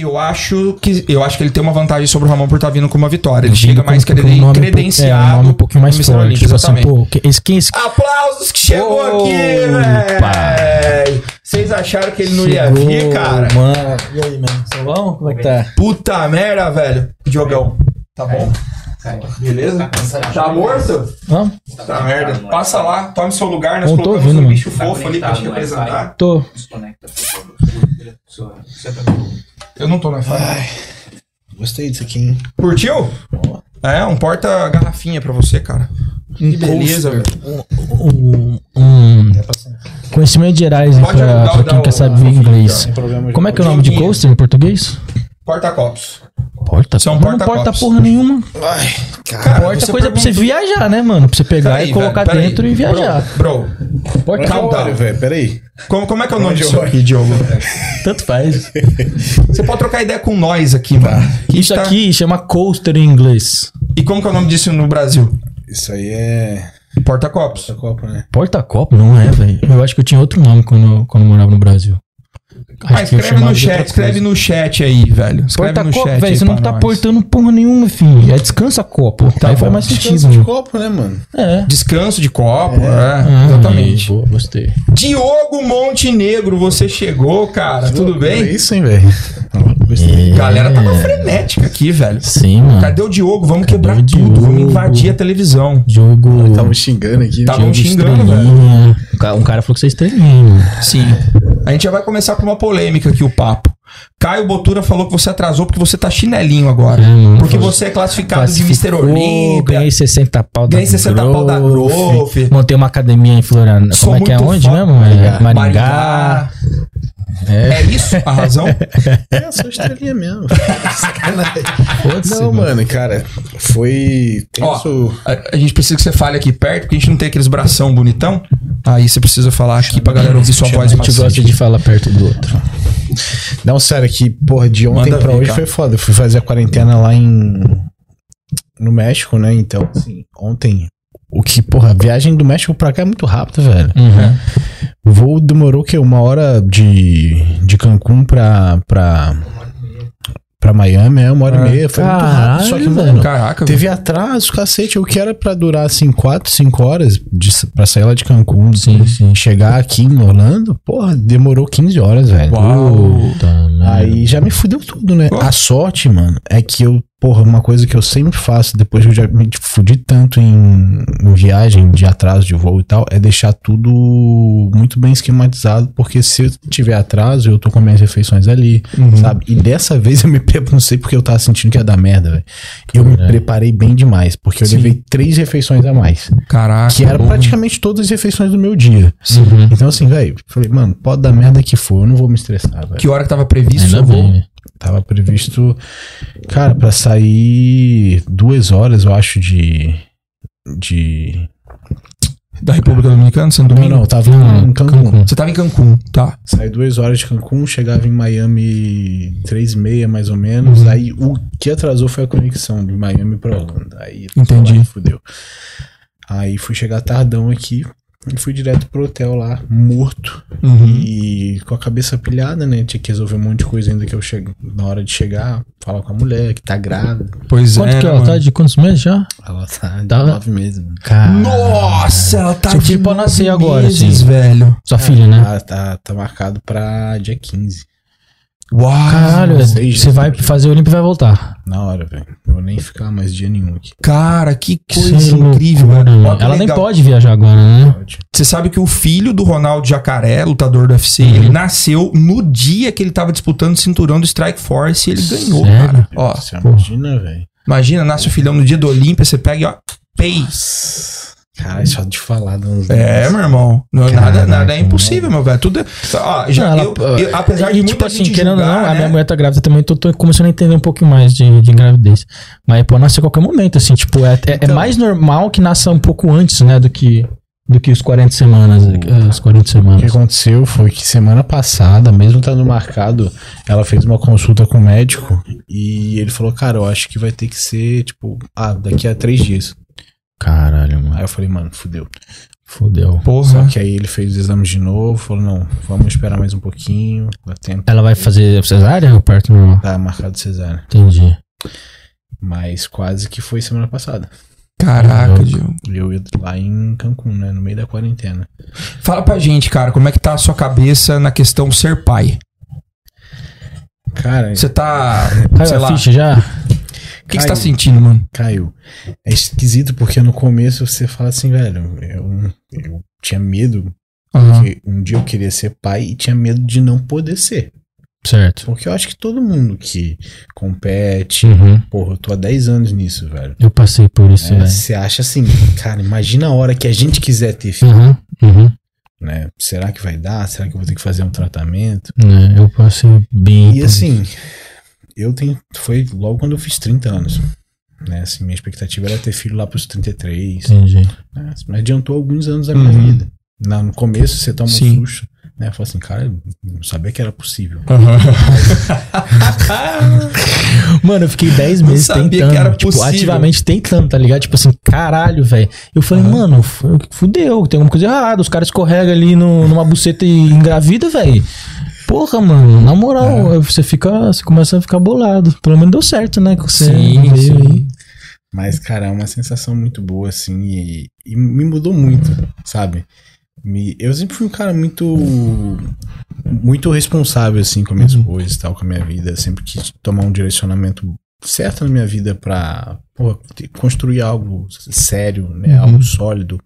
Eu acho que eu acho que ele tem uma vantagem sobre o Ramon por estar vindo com uma vitória. Ele Vindo chega mais com um creden- um credenciado. É, um nome um pouquinho mais forte. Olímpia, Tipo assim, pô, que- esse, quem é esse Aplausos que chegou Opa! aqui, velho! Vocês acharam que ele não ia Chegou, vir, cara? Mano. E aí, mano? São bom? Como é que tá? Puta merda, velho. Diogão, tá bom? Beleza? Tá morto? Vamos? Tá merda. Passa lá, tome seu lugar. Nós Não colocamos ouvindo, um mano. bicho fofo ali pra te representar. Tô. Eu não tô na fala. Gostei disso aqui, hein? Curtiu? É, um porta-garrafinha pra você, cara. Que beleza, velho. Um, um conhecimento gerais aí Pode pra, pra quem quer saber inglês. Como é que é o nome de coaster em português? Porta-copos. Porta. São não porta-copos. porta porra nenhuma. Ai, Cara, Porta você coisa pra você viajar, né, mano? Pra você pegar Peraí, e colocar velho, dentro e viajar. Bro, bro, Porta Calma, velho, peraí. como, como é que é o nome disso aqui, Diogo? tanto faz. Você pode trocar ideia com nós aqui, mano. Isso Tá- aqui chama coaster em inglês. E como que é o nome disso no Brasil? Isso aí é. Porta-copos. Copa, né? Porta-copo? Não é, velho. Eu acho que eu tinha outro nome quando, quando eu morava no Brasil. Ah, Acho que eu escreve no chat, escreve coisa. no chat aí, velho. Escreve no Porta-copo, chat velho. aí Você não tá nós. portando porra nenhuma, filho. É descansa-copo. Tá aí faz mais sentido, Descanso de copo, né, mano? É. Descanso de copo, é, Ah, exatamente. Boa, gostei. Diogo Montenegro, você chegou, cara, tudo É bem? isso, hein, velho? Gostei. Galera tava frenética aqui, velho. Sim, mano. Cadê o Diogo? Vamos quebrar o tudo, vamos Diogo? invadir a televisão. Jogo. Estavam xingando aqui. Tá né? Diogo xingando. Um ca- Um cara falou que você é estrelinha. Sim. A gente já vai começar com uma polêmica aqui, o papo. Caio Botura falou que você atrasou porque você tá chinelinho agora. É, mano. porque você é classificado de Mr. Olímpia. Ganhei 60 pau da Ganhei 60 pau da Growth. Montei uma academia em Florianópolis. Como é que é onde mesmo? É, Maringá. Maringá. É. isso a razão? É, eu sou estrelinha mesmo. Não, mano, cara, foi tenso. A, a gente precisa que você fale aqui perto, porque a gente não tem aqueles bração bonitão. Aí você precisa falar aqui pra galera ouvir sua voz A gente gosta de falar perto do outro. Não, sério, que, porra, de ontem Manda pra ver, hoje cara. foi foda. Eu fui fazer a quarentena lá em. No México, né? Então, assim, ontem. O que, porra, a viagem do México pra cá é muito rápida, velho. Uhum. O voo demorou que uma hora de, de Cancún pra, pra, pra Miami, é uma hora e meia. Foi muito rápido. Só que, Caralho, mano, Caraca, velho. teve atraso, cacete. O que era pra durar, assim, 4, 5 horas de, pra sair lá de Cancún Sim, sim. chegar aqui em Orlando, porra, demorou 15 horas, velho. Puta merda. Aí já me fudeu tudo, né? Pô. A sorte, mano, é que eu, porra, uma coisa que eu sempre faço depois que eu já me fudi tanto em, em viagem de atraso de voo e tal, é deixar tudo muito bem esquematizado, porque se eu tiver atraso, eu tô com minhas refeições ali, Uhum. sabe? E dessa vez eu me preparei, não sei porque eu tava sentindo que ia dar merda, velho. Eu me É. preparei bem demais, porque eu Sim. levei três refeições a mais, Caraca. que era bom. praticamente todas as refeições do meu dia. Uhum. Então assim, velho, falei, mano, pode dar merda que for, eu não vou me estressar, velho. Que hora que tava previsto Ainda voo? bem. Tava previsto, cara, pra sair duas horas, eu acho, de. De. Da República Dominicana, sendo Não, domingo? não, eu tava Não, em Cancún. Cancún. Você tava em Cancún, tá. Saí duas horas de Cancún, chegava em Miami três e meia, mais ou menos. Uhum. Aí o que atrasou foi a conexão de Miami pra Orlando. Aí Entendi. lá, Fudeu. Aí fui chegar tardão aqui e fui direto pro hotel lá, morto. Uhum. E com a cabeça pilhada, né? Tinha que resolver um monte de coisa ainda que eu chego na hora de chegar, falar com a mulher que tá grávida. Pois Quanto é. que né, ela tá? mano? De quantos meses já? Ela tá de Tá. nove meses. mano. Cara. Nossa, ela tá Seu de filho pode nove nascer agora, meses, sim. velho. Sua filha, né? Tá, tá, tá marcado pra dia 15. Uau. Caralho, você vai dias. fazer o Olímpio e vai voltar. Na hora, velho. Eu vou nem ficar mais dia nenhum aqui. Cara, que coisa é incrível, mano. Ela nem legal. pode viajar agora, né? Você sabe que o filho do Ronaldo Jacaré, lutador do UFC, Uhum. ele nasceu no dia que ele tava disputando o cinturão do Strike Force e ele ganhou, Sério? cara. Ó, Você imagina, velho. imagina, nasce o filhão no dia do Olímpia, você pega e ó, peis. Cara, só de falar uns É, meu irmão. Não, nada, Caraca, nada é impossível, meu velho. Tudo é. Ó, já, Não, eu, ela- eu- apesar de e, tipo assim, querendo ou não, a né? minha mulher tá grávida também, tô, tô começando a entender um pouquinho mais de, de gravidez. Mas pode nascer a qualquer momento, assim, tipo, é, é- é Então- mais normal que nasça um pouco antes, né, do que, do que os 40 semanas. eh, As 40 O que semanas. aconteceu foi que semana passada, mesmo estando marcado, ela fez uma consulta com o médico e ele falou, cara, eu acho que vai ter que ser, tipo, ah, daqui a três dias. Caralho, mano. Aí eu falei, mano, fudeu. Fudeu. Porra. Só que aí ele fez os exames de novo, falou, não, vamos esperar mais um pouquinho, dá tempo. Ela vai fazer cesárea ou parto normal? Tá marcado cesárea. Entendi. Mas quase que foi semana passada. Caraca. Diogo. Eu ia lá em Cancún, né? No meio da quarentena. Fala pra gente, cara, como é que tá a sua cabeça na questão ser pai? Cara, Você tá. Caiu sei a lá. ficha já? O que, que você tá sentindo, mano? caiu. É esquisito porque no começo você fala assim, velho, eu, eu tinha medo, Aham. que um dia eu queria ser pai e tinha medo de não poder ser. Certo. Porque eu acho que todo mundo que compete, Uhum. porra, eu tô há 10 anos nisso, velho. Eu passei por isso, É, velho. Você acha assim, cara, imagina a hora que a gente quiser ter filho, Uhum. Uhum. né? Será que vai dar? Será que eu vou ter que fazer um tratamento? É, eu passei bem. E assim, eu tenho. Foi logo quando eu fiz 30 anos. Né? Assim, minha expectativa era ter filho lá pros 33. isso. Entendi. né? Mas adiantou alguns anos da minha Uhum. vida. Na- no começo você toma Sim. um susto. Né? Fala assim, cara, eu não sabia que era possível. Mano, eu fiquei 10 Não meses sabia tentando. que era tipo, possível. ativamente tentando, tá ligado? Tipo assim, caralho, velho. Eu falei, mano, f- fudeu, tem alguma coisa errada. Os caras escorregam ali no, numa buceta e engravida, velho. Porra, mano, na moral, É. você fica. Você começa a ficar bolado. Pelo menos deu certo, né? que Você Sim, sim. Mas, cara, é uma sensação muito boa, assim, e, e me mudou muito, sabe? Me, eu sempre fui um cara muito. Muito responsável, assim, com minhas Uhum. coisas e tal, com a minha vida. Sempre quis tomar um direcionamento certo na minha vida pra porra, construir algo sério, né? Uhum. Algo sólido.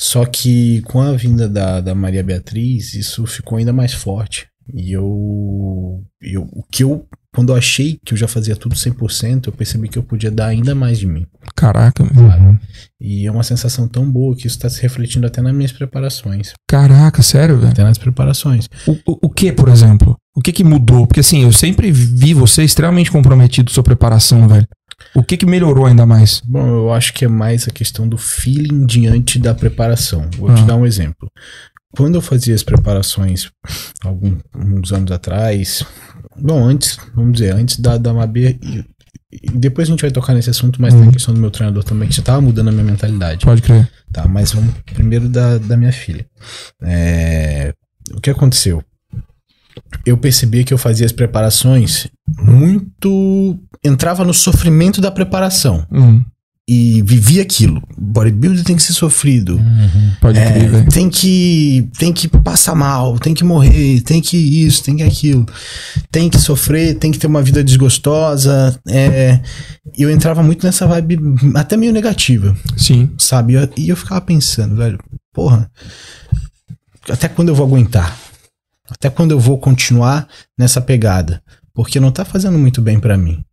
Só que com a vinda da, da Maria Beatriz, isso ficou ainda mais forte. E eu, eu. O que eu. Quando eu achei que eu já fazia tudo 100%, eu percebi que eu podia dar ainda mais de mim. Caraca. Uhum. E é uma sensação tão boa que isso está se refletindo até nas minhas preparações. Caraca, sério, velho? Até nas preparações. O, o, o que, por exemplo? O que que mudou? Porque assim, eu sempre vi você extremamente comprometido com sua preparação, velho. O que que melhorou ainda mais? Bom, eu acho que é mais a questão do feeling diante da preparação. Vou Ah. te dar um exemplo. Quando eu fazia as preparações alguns anos atrás, bom, antes, vamos dizer, antes da, da Mabê, e, depois a gente vai tocar nesse assunto, mas tem Uhum. a questão do meu treinador também, que já tava mudando a minha mentalidade. Pode crer. Tá, mas vamos primeiro da, da minha filha. É, o que aconteceu? Eu percebi que eu fazia as preparações muito. entrava no sofrimento da preparação Hum, e vivia aquilo. Bodybuilder tem que ser sofrido. Uhum. pode É, crer, tem que tem que passar mal, tem que morrer, tem que isso, tem que aquilo, tem que sofrer, tem que ter uma vida desgostosa. É, eu entrava muito nessa vibe até meio negativa Sim. sabe? E eu, e eu ficava pensando, velho, porra, até quando eu vou aguentar? Até quando eu vou continuar nessa pegada? Porque não tá fazendo muito bem pra mim.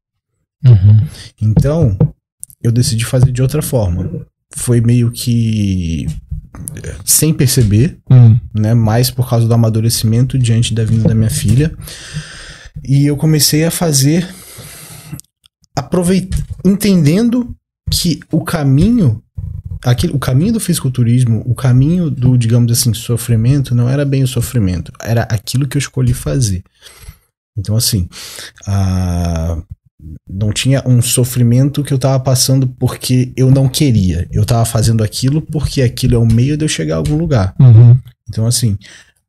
Uhum. Então, eu decidi fazer de outra forma. Foi meio que sem perceber, Hum, né? Mais por causa do amadurecimento diante da vinda da minha filha. E eu comecei a fazer aproveitando, entendendo que o caminho aquele, o caminho do fisiculturismo, o caminho do, digamos assim, sofrimento não era bem o sofrimento, era aquilo que eu escolhi fazer. Então assim, a não tinha um sofrimento que eu tava passando porque eu não queria. Eu tava fazendo aquilo porque aquilo é o meio de eu chegar a algum lugar. uhum. Então, assim,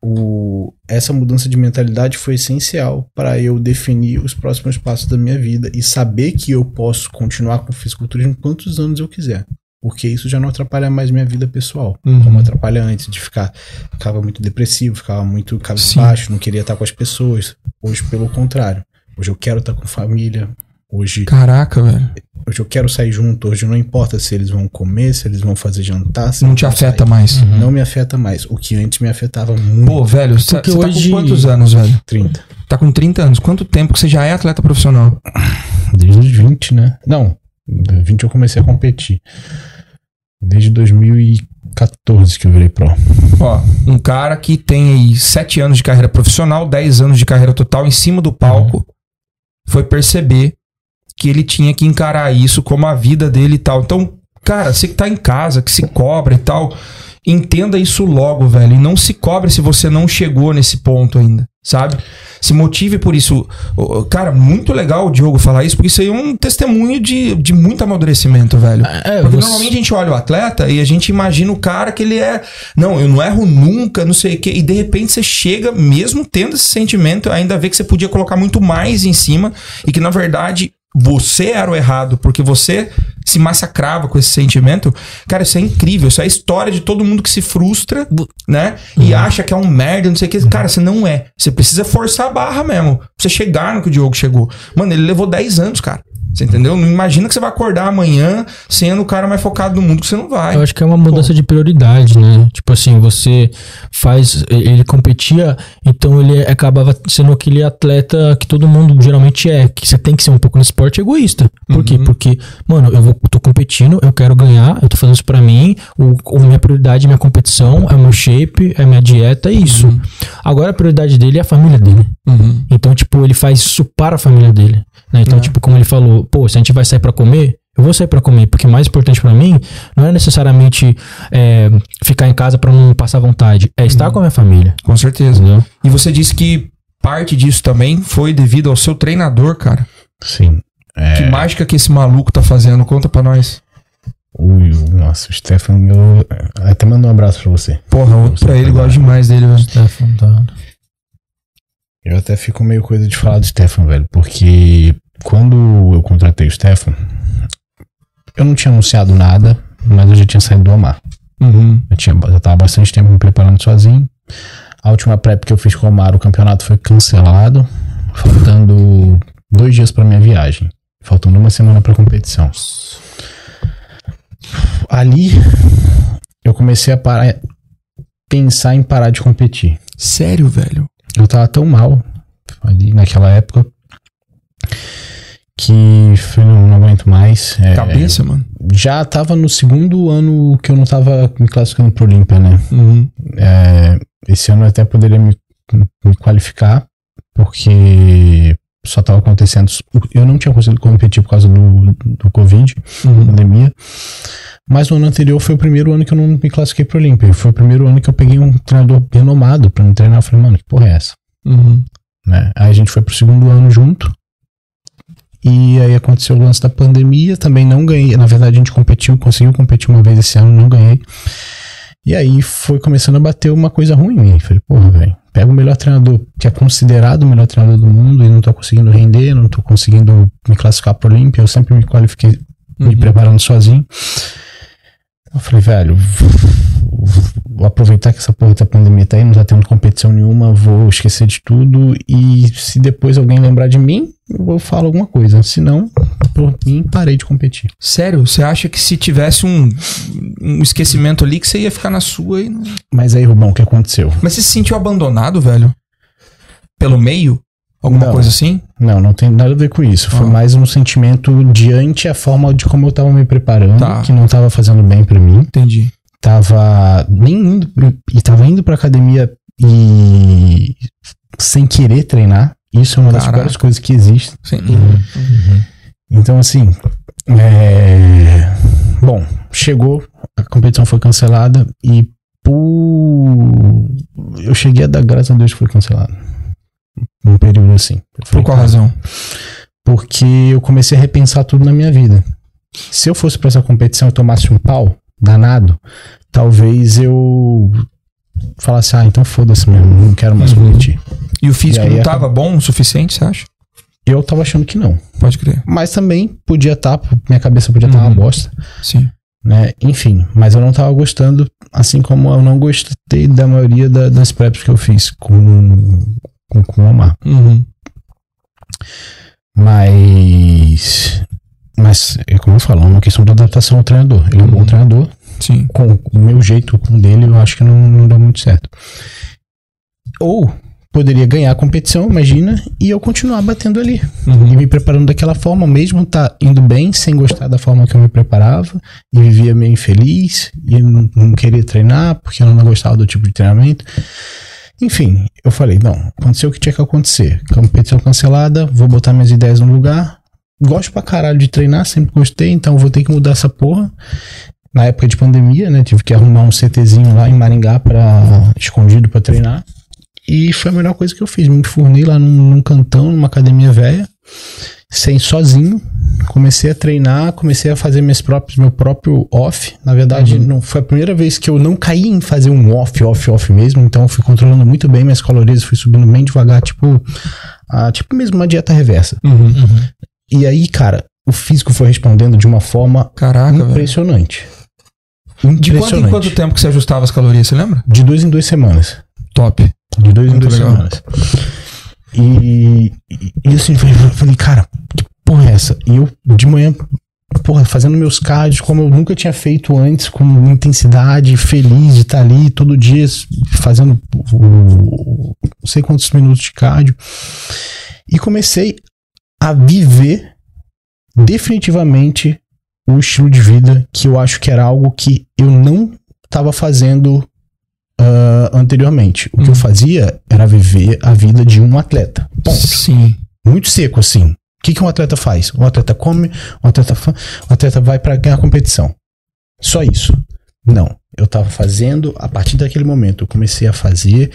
o, essa mudança de mentalidade foi essencial para eu definir os próximos passos da minha vida e saber que eu posso continuar com o fisiculturismo quantos anos eu quiser. Porque isso já não atrapalha mais minha vida pessoal, Uhum. como atrapalha antes de ficar. Ficava muito depressivo, ficava muito cabisbaixo, não queria estar com as pessoas. Hoje, pelo contrário. Hoje eu quero estar com família. Hoje Caraca, velho. Hoje eu quero sair junto, hoje não importa se eles vão comer, se eles vão fazer jantar. Não te afeta sair. mais. Não me afeta mais. O que antes me afetava muito. Pô, velho, você tá Porque hoje- com quantos anos, velho? 30. Tá com 30 anos. Quanto tempo que você já é atleta profissional? Desde os 20, né? Não, 20 eu comecei a competir. Desde 2014 que eu virei pro. Ó, um cara que tem aí 7 anos de carreira profissional, 10 anos de carreira total em cima do palco, foi perceber que ele tinha que encarar isso como a vida dele e tal. Então, Cara, você que tá em casa, que se cobra e tal, entenda isso logo, velho. E não se cobre se você não chegou nesse ponto ainda, sabe? Se motive por isso. Cara, muito legal o Diogo falar isso, porque isso aí é um testemunho de, de muito amadurecimento, velho. É, Porque você- normalmente a gente olha o atleta e a gente imagina o cara que ele é. Não, eu não erro nunca, não sei o quê. E de repente você chega, mesmo tendo esse sentimento, ainda vê que você podia colocar muito mais em cima e que na verdade você era o errado, porque você se massacrava com esse sentimento. Cara, isso é incrível. Isso é a história de todo mundo que se frustra, né? E acha que é um merda, não sei o que. Cara, você não é. Você precisa forçar a barra mesmo. Pra você chegar no que o Diogo chegou. Mano, ele levou 10 anos, cara. Você entendeu? Não imagina que você vai acordar amanhã sendo o cara mais focado do mundo, que você não vai. Eu acho que é uma mudança de prioridade, né? Tipo assim, você faz. Ele competia, então ele acabava sendo aquele atleta que todo mundo geralmente é. Que você tem que ser um pouco no esporte egoísta. Por quê? Porque, mano, eu vou, tô competindo, eu quero ganhar, eu tô fazendo isso pra mim. O, o- minha prioridade é minha competição, é o meu shape, é minha dieta, é isso. Agora a prioridade dele é a família dele. Uhum. Então, tipo, ele faz isso para a família dele. Né? Então, É. tipo, como ele falou, pô, se a gente vai sair pra comer, eu vou sair pra comer, porque o mais importante pra mim não é necessariamente é, ficar em casa pra não passar vontade, é estar com a minha família. Com certeza. Entendeu? E você disse que parte disso também foi devido ao seu treinador, cara. Sim. Que mágica que esse maluco tá fazendo? Conta pra nós. Ui, nossa, o Stefan, eu até mandou um abraço pra você. Porra, outro pra ele, gosto demais dele, velho. Stefan, tá. Eu até fico meio coisa de falar do Stefan, velho, porque quando eu contratei o Stefan, eu não tinha anunciado nada, mas eu já tinha saído do Omar. Uhum. Eu tinha, já tava bastante tempo me preparando sozinho. A última prep que eu fiz com o Omar, o campeonato foi cancelado, faltando dois dias pra minha viagem, faltando uma semana pra competição. Ali eu comecei a parar, pensar em parar de competir. Sério, velho? Eu tava tão mal ali naquela época que falei, não, não aguento mais. É, Cabeça, mano. já tava no segundo ano que eu não tava me classificando pro Olímpia, né? Uhum. É, esse ano eu até poderia me, me qualificar, porque só tava acontecendo. Eu não tinha conseguido competir por causa do, do Covid, Uhum. pandemia. Mas no ano anterior foi o primeiro ano que eu não me classifiquei pro Olímpia. Foi o primeiro ano que eu peguei um treinador renomado pra me treinar. Eu falei, mano, que porra é essa? Uhum. né? Aí a gente foi pro segundo ano junto. E aí aconteceu o lance da pandemia, também não ganhei. Na verdade, a gente competiu, conseguiu competir uma vez esse ano, não ganhei. E aí foi começando a bater uma coisa ruim em mim. Falei, porra, velho, pega o melhor treinador, que é considerado o melhor treinador do mundo, e não tô conseguindo render, não tô conseguindo me classificar pro Olímpia. Eu sempre me qualifiquei me Uhum. preparando sozinho. Eu falei, velho, vou aproveitar que essa porra da pandemia tá aí, não tá tendo competição nenhuma, vou esquecer de tudo e se depois alguém lembrar de mim, eu falo alguma coisa. Se não, por mim, parei de competir. Sério? Você acha que se tivesse um, um esquecimento ali, que você ia ficar na sua e. Mas aí, Rubão, o que aconteceu? Mas você se sentiu abandonado, velho? Pelo meio? Alguma Não. coisa assim? Não, não tem nada a ver com isso. Foi Ah. mais um sentimento diante a forma de como eu tava me preparando, Tá. que não tava fazendo bem pra mim. Entendi. tava nem indo e tava indo pra academia e sem querer treinar. Isso é uma das Caraca. piores coisas que existe. Sim. Então, assim, é... bom, chegou, a competição foi cancelada e por... eu cheguei a dar graças a Deus que foi cancelado. Um período assim. Eu Por falei, qual cara, razão? porque eu comecei a repensar tudo na minha vida. Se eu fosse pra essa competição e tomasse um pau danado, talvez eu falasse, ah, então foda-se mesmo, não quero mais Uhum. competir. E o físico E não a- tava bom o suficiente, você acha? Eu tava achando que não. Pode crer. Mas também podia estar, minha cabeça podia estar Uhum. uma bosta, Sim. né? Enfim, mas eu não tava gostando, assim como eu não gostei da maioria da- das preps que eu fiz com, com, o Omar. Uhum. Mas. Mas, é como eu falo, é uma questão de adaptação ao treinador. Ele é um bom Uhum. treinador. Sim. Com o meu jeito com o dele, eu acho que não, não dá muito certo. Ou poderia ganhar a competição, imagina, e eu continuar batendo ali. E Uhum. me preparando daquela forma, mesmo tá indo bem, sem gostar da forma que eu me preparava, e vivia meio infeliz, e não, não queria treinar, porque eu não gostava do tipo de treinamento. Enfim, eu falei, não, aconteceu o que tinha que acontecer. Competição cancelada, vou botar minhas ideias no lugar, gosto pra caralho de treinar, sempre gostei, então vou ter que mudar essa porra. Na época de pandemia, né? Tive que arrumar um CTzinho lá em Maringá pra, escondido pra treinar. E foi a melhor coisa que eu fiz. Me fornei lá num, num cantão, numa academia velha, sem sozinho. Comecei a treinar, comecei a fazer meus próprios, meu próprio off. Na verdade, não foi a primeira vez que eu não caí em fazer um off, off, off mesmo. Então eu fui controlando muito bem minhas calorias, fui subindo bem devagar, tipo, ah, tipo mesmo uma dieta reversa. Uhum. E aí, cara, o físico foi respondendo de uma forma Caraca, velho. impressionante. De quanto em Impressionante. quanto tempo que você ajustava as calorias, você lembra? De duas em duas semanas. Top. De dois em Muito duas legal. semanas. E, e, e assim, eu falei, cara, que porra é essa? E eu, de manhã, porra, fazendo meus cards como eu nunca tinha feito antes, com intensidade, feliz de estar ali todo dia fazendo o, não sei quantos minutos de cardio. E comecei a viver definitivamente o estilo de vida que eu acho que era algo que eu não estava fazendo ah, anteriormente. O que eu fazia era viver a vida de um atleta. Ponto. Sim. Muito seco assim. O que, que um atleta faz? Um atleta come, um atleta, um atleta vai para ganhar competição. Só isso. Não. Eu tava fazendo, a partir daquele momento, eu comecei a fazer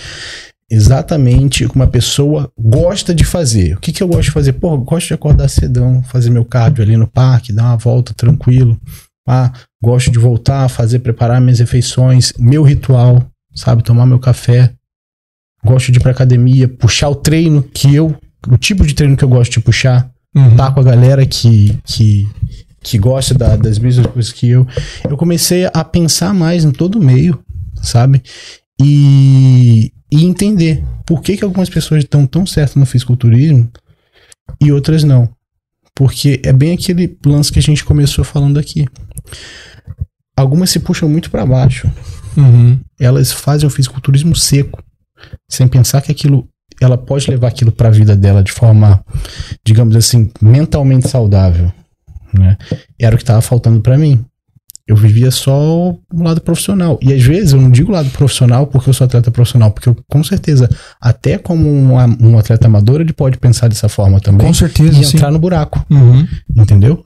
exatamente o que uma pessoa gosta de fazer. O que, que eu gosto de fazer? Pô, eu gosto de acordar cedão, fazer meu cardio ali no parque, dar uma volta tranquilo. Ah, gosto de voltar, fazer, preparar minhas refeições, meu ritual, sabe? Tomar meu café. Gosto de ir pra academia, puxar o treino que eu. O tipo de treino que eu gosto de puxar. Uhum. Tá com a galera que, que, que gosta da- das mesmas coisas que eu. Eu comecei a pensar mais em todo o meio, sabe? E, e entender por que, que algumas pessoas estão tão certas no fisiculturismo e outras não. Porque é bem aquele lance que a gente começou falando aqui. Algumas se puxam muito para baixo Uhum. elas fazem o fisiculturismo seco, sem pensar que aquilo, ela pode levar aquilo para a vida dela de forma, digamos assim, mentalmente saudável, né? Era o que estava faltando para mim. Eu vivia só o lado profissional. E às vezes eu não digo lado profissional porque eu sou atleta profissional, porque eu, com certeza, até como um, um atleta amador, ele pode pensar dessa forma também Com certeza, e sim. entrar no buraco Uhum. entendeu?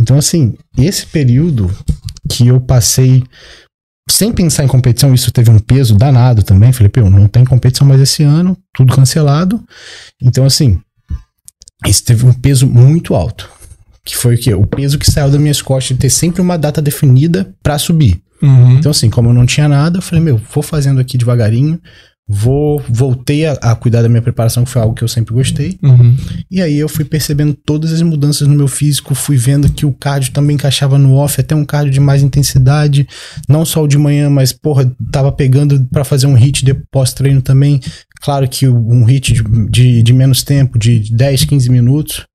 Então, assim, esse período que eu passei sem pensar em competição, isso teve um peso danado também. Felipe, eu não tem competição mais esse ano, tudo cancelado. Então, assim, isso teve um peso muito alto. Que foi o quê? O peso que saiu das minhas costas de ter sempre uma data definida pra subir. Uhum. Então, assim, como eu não tinha nada, eu falei, meu, vou fazendo aqui devagarinho. Vou, voltei a, a cuidar da minha preparação, que foi algo que eu sempre gostei. Uhum. E aí eu fui percebendo todas as mudanças no meu físico, fui vendo que o cardio também encaixava no off, até um cardio de mais intensidade, não só o de manhã, mas porra, tava pegando pra fazer um hit de pós-treino também. Claro que um hit de, de, de menos tempo, de 10, 15 minutos.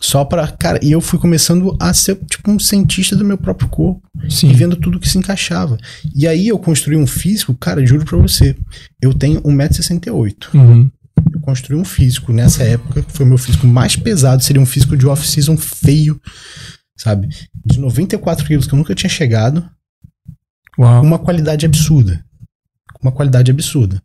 Só pra. Cara, e eu fui começando a ser tipo um cientista do meu próprio corpo Sim. e vendo tudo que se encaixava. E aí eu construí um físico, cara, juro pra você, eu tenho 1,68m Uhum. eu construí um físico nessa época, que foi o meu físico mais pesado, seria um físico de off-season feio, sabe? De 94 quilos que eu nunca tinha chegado, Uau. uma qualidade absurda. Uma qualidade absurda.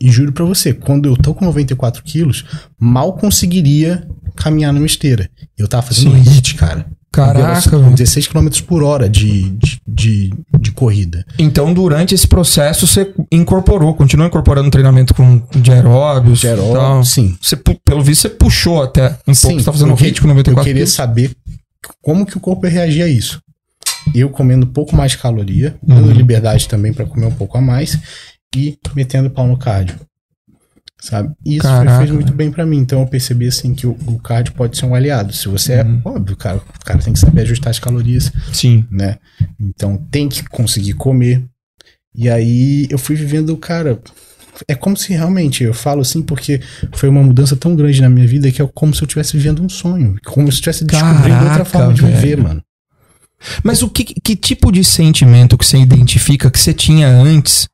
E juro pra você, quando eu tô com 94 quilos, mal conseguiria caminhar numa esteira. Eu tava fazendo Sim. hit, cara. Caraca, com velho. 16 km por hora de, de, de, de corrida. Então, durante esse processo, você incorporou, continuou incorporando treinamento com de aeróbios e tal. Sim. Você, pelo visto, você puxou até um pouco. Você tá fazendo hit com 94 Eu queria quilos. saber como que o corpo ia reagir a isso. Eu comendo um pouco mais de caloria, dando Uhum. liberdade também pra comer um pouco a mais e metendo pau no cardio. Sabe? E isso Caraca, fez muito velho. bem pra mim. Então eu percebi assim que o, o cardio pode ser um aliado. Se você Uhum. é óbvio, cara, o cara tem que saber ajustar as calorias, Sim. né? Então tem que conseguir comer. E aí eu fui vivendo, cara, é como se realmente, eu falo assim porque foi uma mudança tão grande na minha vida que é como se eu estivesse vivendo um sonho, como se eu estivesse descobrindo outra Caraca, forma de viver, velho. mano. Mas o que, que tipo de sentimento que você identifica que você tinha antes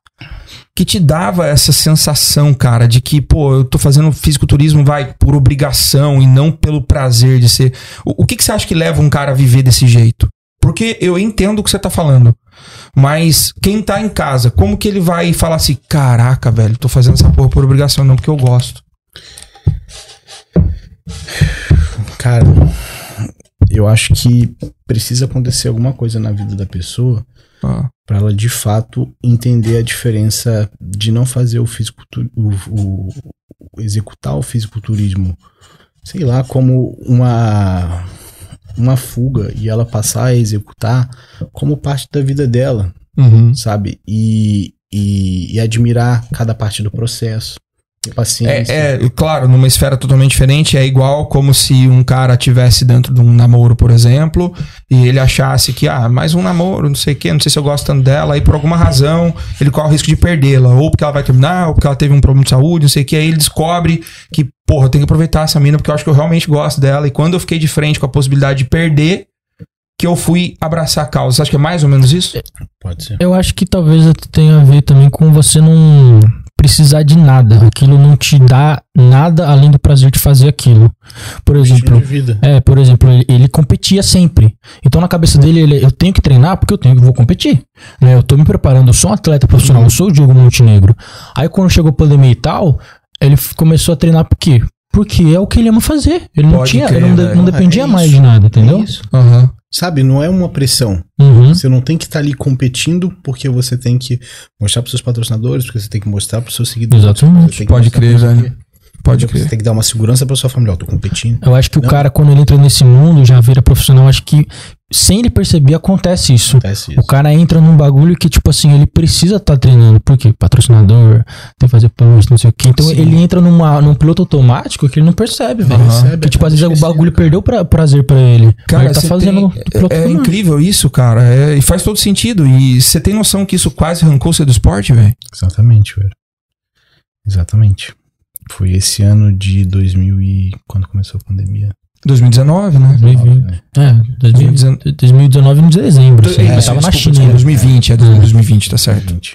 que te dava essa sensação, cara, de que, pô, eu tô fazendo fisiculturismo, vai, por obrigação e não pelo prazer de ser. O, o que, que você acha que leva um cara a viver desse jeito? Porque eu entendo o que você tá falando. Mas quem tá em casa, como que ele vai falar assim, caraca, velho, tô fazendo essa porra por obrigação, não porque eu gosto. Cara, eu acho que precisa acontecer alguma coisa na vida da pessoa Ah, para ela de fato entender a diferença de não fazer o fisicultur o, o- o- executar o fisiculturismo, sei lá, como uma uma fuga e ela passar a executar como parte da vida dela, uhum. sabe? E, e, e admirar cada parte do processo. Ter paciência. É, é, claro, numa esfera totalmente diferente, é igual como se um cara tivesse dentro de um namoro, por exemplo, e ele achasse que, ah, mais um namoro, não sei o quê, não sei se eu gosto tanto dela, aí por alguma razão ele corre o risco de perdê-la, ou porque ela vai terminar, ou porque ela teve um problema de saúde, não sei o quê, aí ele descobre que, porra, eu tenho que aproveitar essa mina porque eu acho que eu realmente gosto dela, e quando eu fiquei de frente com a possibilidade de perder, que eu fui abraçar a causa. Você acha que é mais ou menos isso? Pode ser. Eu acho que talvez tenha a ver também com você não precisar de nada. Aquilo não te dá nada além do prazer de fazer aquilo. Por exemplo, é, por exemplo, ele, ele competia sempre. Então na cabeça dele, ele, eu tenho que treinar porque eu tenho que vou competir. Né? Eu tô me preparando, eu sou um atleta profissional, eu sou o Diogo Montenegro. Aí quando chegou a pandemia e tal, ele começou a treinar por quê? Porque é o que ele ama fazer. Ele não Pode tinha, crer, ele não, de- velho. não É dependia isso. mais de nada, entendeu? É isso. Aham. Sabe, não é uma pressão. Uhum. Você não tem que estar ali competindo porque você tem que mostrar para seus patrocinadores, porque você tem que mostrar para seus seguidores. Exatamente. Pode crer, velho. Pode Você crer. tem que dar uma segurança para sua família. Ó, tô competindo. Eu acho que o Não. cara, quando ele entra nesse mundo, já vira profissional, acho que sem ele perceber, acontece isso. Acontece isso. O cara entra num bagulho que, tipo assim, ele precisa estar treinando. Por quê? Patrocinador, tem que fazer post, não sei o quê. Então Sim. ele entra numa, num piloto automático que ele não percebe, velho. Percebe, Que, tipo, às vezes o bagulho cara. perdeu pra, prazer pra ele. Cara, ele tá você fazendo tem- piloto é, é automático. incrível isso, cara. É, e faz todo sentido. E você tem noção que isso quase arrancou você do esporte, velho? Exatamente, velho. Exatamente. Foi esse ano de 2000 e... Quando começou a pandemia? 2019, né? 2020. né? É, 2019, 2019 em dezembro. Assim, É, eu tava na China. desculpa, ainda. 2020, é 2020, tá certo. 2020.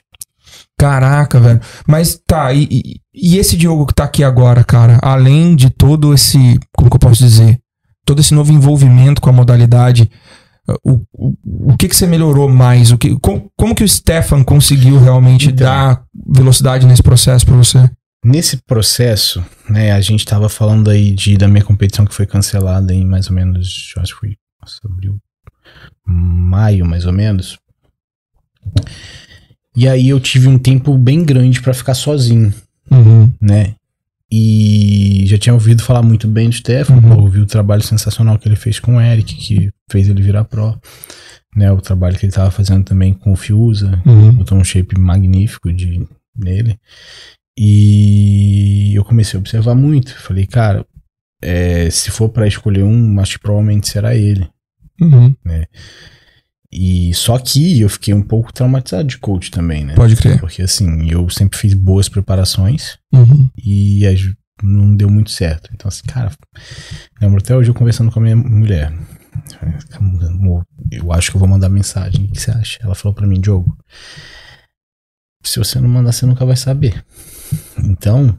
Caraca, velho. Mas tá, e, e- e esse Diogo que tá aqui agora, cara, além de todo esse, como que eu posso dizer? Todo esse novo envolvimento com a modalidade, o, o, o que que você melhorou mais? O que, como, como que o Stefan conseguiu realmente Então. dar velocidade nesse processo pra você? Nesse processo, né, a gente tava falando aí de, da minha competição que foi cancelada em mais ou menos, eu acho que foi nossa, abril, maio mais ou menos. E aí eu tive um tempo bem grande pra ficar sozinho, Uhum. né? E já tinha ouvido falar muito bem do Stefan, Uhum. ouvi o trabalho sensacional que ele fez com o Eric, que fez ele virar pro, né? O trabalho que ele tava fazendo também com o Fiusa, Uhum. botou um shape magnífico de, nele. E eu comecei a observar muito. Falei, cara, é, se for pra escolher um, acho que provavelmente será ele. Uhum. E só que eu fiquei um pouco traumatizado de coach também, né? Pode crer. Porque assim, eu sempre fiz boas preparações Uhum. e as- não deu muito certo. Então, assim, cara, lembro até hoje eu conversando com a minha mulher. Eu acho que eu vou mandar mensagem. O que você acha? Ela falou pra mim, Diogo. Se você não mandar, você nunca vai saber. Então,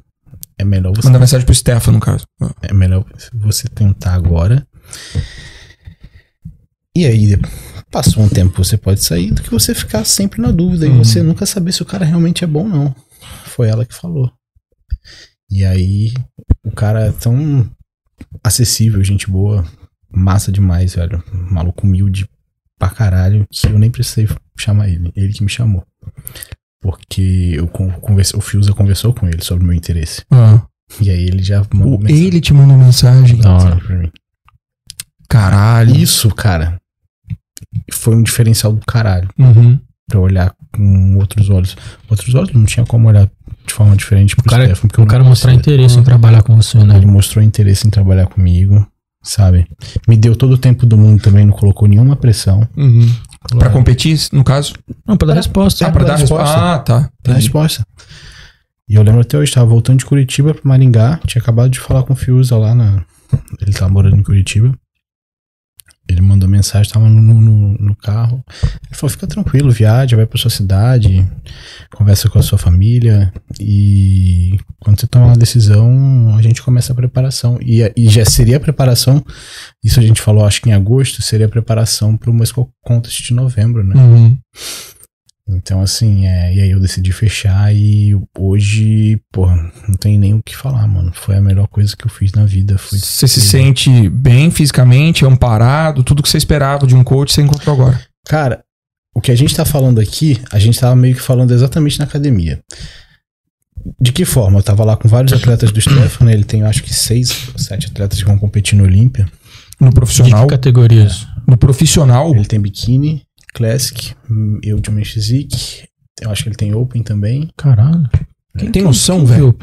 é melhor você, Mandar mensagem pro Stefan, no caso. é melhor você tentar agora. E aí, passou um tempo, você pode sair do que você ficar sempre na dúvida e Uhum. você nunca saber se o cara realmente é bom ou não. Foi ela que falou. E aí, o cara é tão acessível, gente boa, massa demais, velho. Maluco humilde pra caralho, que eu nem precisei chamar ele. Ele que me chamou. Porque eu con- conversei, o Fiuza conversou com ele sobre o meu interesse. Ah. E aí ele já mandou O- ele te mandou mensagem. Da hora. pra mim. Caralho. Isso, cara, foi um diferencial do caralho. Uhum. Pra eu olhar com outros olhos. Outros olhos não tinha como olhar de forma diferente pro O cara, Stefan, porque o cara mostrar interesse em trabalhar com você, né? Ele mostrou interesse em trabalhar comigo, sabe? Me deu todo o tempo do mundo também, não colocou nenhuma pressão. Uhum. Pra competir, no caso? Não, pra dar resposta. Ah, pra dar resposta. resposta. Ah, tá. Dá resposta. E eu lembro até hoje, tava voltando de Curitiba pra Maringá, tinha acabado de falar com o Fiuza lá na. Ele tava morando em Curitiba. Ele mandou mensagem, tava no, no, no carro. Ele falou: fica tranquilo, viaja, vai pra sua cidade, conversa com a sua família. E quando você toma uma decisão, a gente começa a preparação. E, e já seria a preparação, isso a gente falou, acho que em agosto, seria a preparação pro Moscow Contest de novembro, né? Uhum. Então, assim, é, e aí eu decidi fechar e hoje, porra, não tem nem o que falar, mano. Foi a melhor coisa que eu fiz na vida. Foi Você se sente bem fisicamente, amparado, tudo que você esperava de um coach você encontrou agora. Cara, o que a gente tá falando aqui, a gente tava meio que falando exatamente na academia. De que forma? Eu tava lá com vários atletas do Stefano, né? ele tem acho que seis, sete atletas que vão competir no Olímpia. No De profissional. que categorias? No profissional. Ele tem biquíni, classic, eu de Menchizik, eu acho que ele tem open também. Caralho. Quem tem noção, Quem velho?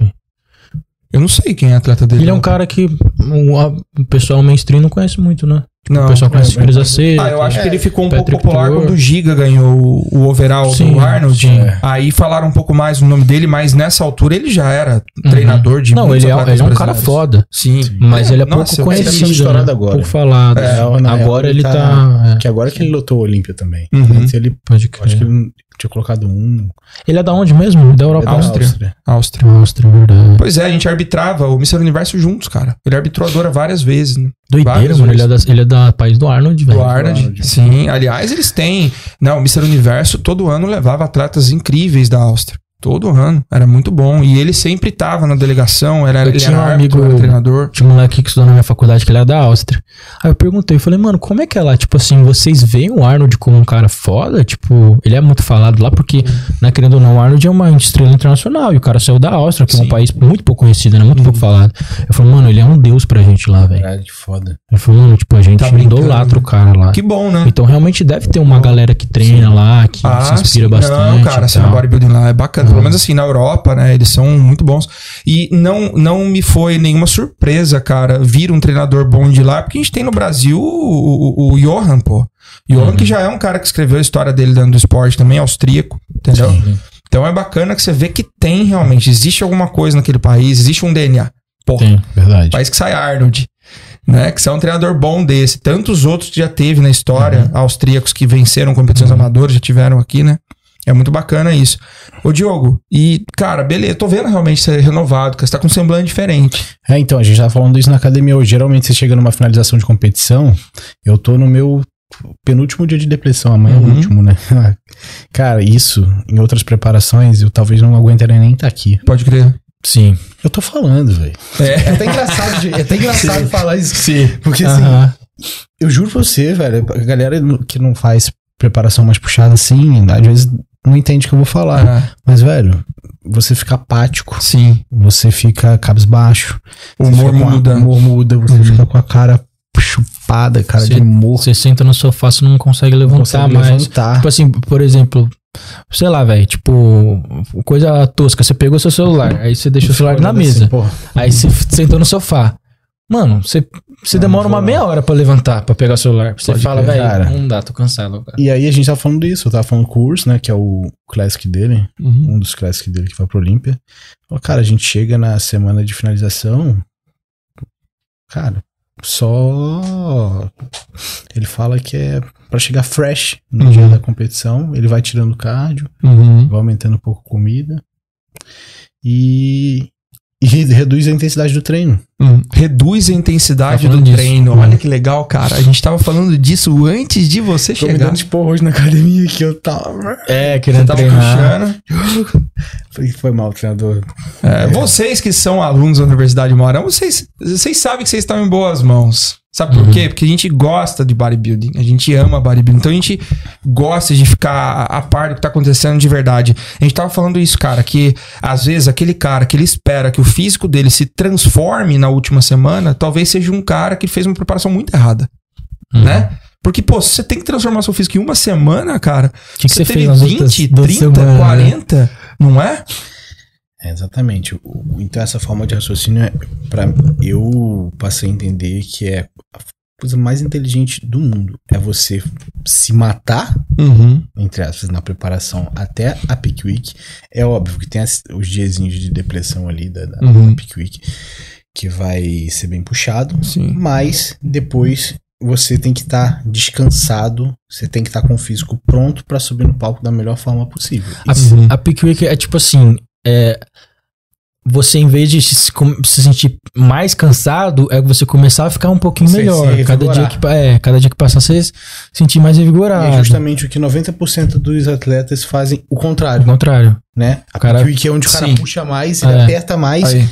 Eu não sei quem é atleta dele. Ele é um cara que o pessoal mainstream não conhece muito, né? Não. o pessoal conhece é, é, Aceto. Ah, eu acho É, que ele ficou um pouco Patrick popular Tuor. quando o Giga ganhou o- o overall Sim, do Arnold. sim. É. Aí falaram um pouco mais no nome dele, mas nessa altura ele já era Uhum. treinador de Não, ele é, ele é um cara foda. Sim. Mas ele é Nossa, pouco tá conhecido, estourado né? agora. Pouco falado. É, real, agora ele tá... é, Que agora que ele lotou o Olímpia também. Uhum. Ele, pode eu acho que crer. ele tinha colocado um. Ele é da onde mesmo? Da Europa. é da Áustria. Áustria. Áustria, verdade. Pois é, a gente arbitrava o Mr. Universo juntos, cara. Ele arbitrou a Dora várias vezes, né? Doideira, Várias mano. Ele é, vezes. da, ele é da país do Arnold, velho. Do Arnold. Arnold. Sim, aliás, eles têm. Não, o Mr. Universo todo ano levava atletas incríveis da Áustria. Todo ano. Era muito bom. E ele sempre tava na delegação, era, Eu ele tinha era um árbitro, amigo- era treinador. Tinha um moleque que estudou na minha faculdade que ele era da Áustria. Aí eu perguntei, eu falei, mano, como é que é lá? Tipo assim, vocês veem o Arnold como um cara foda? Tipo, ele é muito falado lá porque, né, querendo ou não, o Arnold é uma estrela internacional e o cara saiu da Áustria, que é um Sim. país muito pouco conhecido, né? Muito pouco falado. Eu falei, mano, ele é um deus pra gente lá, velho. Caralho, que foda. Eu falei, mano, tipo, a gente Tá idolatra o né? cara lá. Que bom, né? Então realmente deve ter uma galera que treina lá, que se inspira sim. bastante. Não, cara, e assim, o bodybuilding lá é bacana. Uhum. Pelo menos assim, na Europa, né? Eles são muito bons. E não, não me foi nenhuma surpresa, cara, vir um treinador bom de lá, porque a gente tem no Brasil o, o, o Johan, pô. Johan, Uhum. que já é um cara que escreveu a história dele dentro do esporte também, austríaco, entendeu? Sim. Então é bacana que você vê que tem realmente, existe alguma coisa naquele país, existe um DNA. Porra, Tem. Verdade. país que sai Arnold. Né, que você é um treinador bom desse. Tantos outros que já teve na história, austríacos que venceram competições amadoras, já tiveram aqui, né? É muito bacana isso. Ô, Diogo, e, cara, beleza, tô vendo realmente você renovado, que você tá com um semblante diferente. É, então, a gente tava falando isso na academia hoje. Geralmente você chega numa finalização de competição, eu tô no meu penúltimo dia de depressão, amanhã é Uhum. o último, né? Cara, isso, em outras preparações, eu talvez não aguentaria nem estar aqui. Pode crer. Sim. Eu tô falando, velho. É. É até engraçado, de- é até engraçado falar isso. Sim. Porque assim, Aham. eu juro pra você, velho, a galera que não faz preparação mais puxada assim, às vezes não entende o que eu vou falar. Ah, Mas, velho, você fica apático, sim. você fica cabisbaixo. O humor muda. O humor muda, você Uhum. fica com a cara chupada, cara de morto. Você senta no sofá, você não consegue levantar consegue mais. levantar. Tipo assim, por exemplo, sei lá, velho, tipo, coisa tosca. Você pegou seu celular, aí você deixa o celular na Olhando mesa. assim. Aí você sentou no sofá. Mano, você, você demora uma meia hora pra levantar, pra pegar o celular. Você Pode fala, velho, cara. não dá, tô cansado. Cara. E aí a gente tava falando disso, eu tava falando com o Urs, né, que é o classic dele, Uhum. um dos classic dele que vai pro Olímpia. Falou, cara, a gente chega na semana de finalização, cara, só ele fala que é pra chegar fresh no Uhum. dia da competição, ele vai tirando cardio, Uhum. vai aumentando um pouco a comida e, e reduz a intensidade do treino. Hum, Reduz a intensidade Tá do disso. treino. Uhum. Olha que legal, cara. A gente tava falando disso antes de você Tô me chegar. dando esporro hoje na academia que eu tava. É, Você querendo tava treinar. puxando. Foi, foi mal, treinador. É, Vocês que são alunos da Universidade de vocês, vocês sabem que vocês estão em boas mãos. Sabe por Uhum. quê? Porque a gente gosta de bodybuilding, a gente ama bodybuilding. Então a gente gosta de ficar a, a par do que tá acontecendo de verdade. A gente tava falando isso, cara, que às vezes aquele cara que ele espera que o físico dele se transforme na última semana, talvez seja um cara que fez uma preparação muito errada, Uhum. né? Porque, pô, se você tem que transformar seu físico em uma semana, cara, que, que você, teve fez nas 20, outras duas 30, semanas, né? 40, não é? É, exatamente. Então essa forma de raciocínio é para eu passei a entender que é a coisa mais inteligente do mundo. É você se matar, Uhum. entre aspas, na preparação até a peak week. É óbvio que tem as- os diazinhos de depressão ali da, da, Uhum. da peak week que vai ser bem puxado, Sim. mas depois você tem que estar descansado, você tem que estar com o físico pronto para subir no palco da melhor forma possível. A, Uhum. a peak week é tipo assim, é, você, em vez de se, se sentir mais cansado, é você começar a ficar um pouquinho Se- melhor. cada, dia que, é, cada dia que passar, você se sentir mais E revigorado. é justamente o que 90% dos atletas fazem o contrário, contrário. né? A cara- Week é onde o cara sim. puxa mais, ele É. aperta mais, Aí.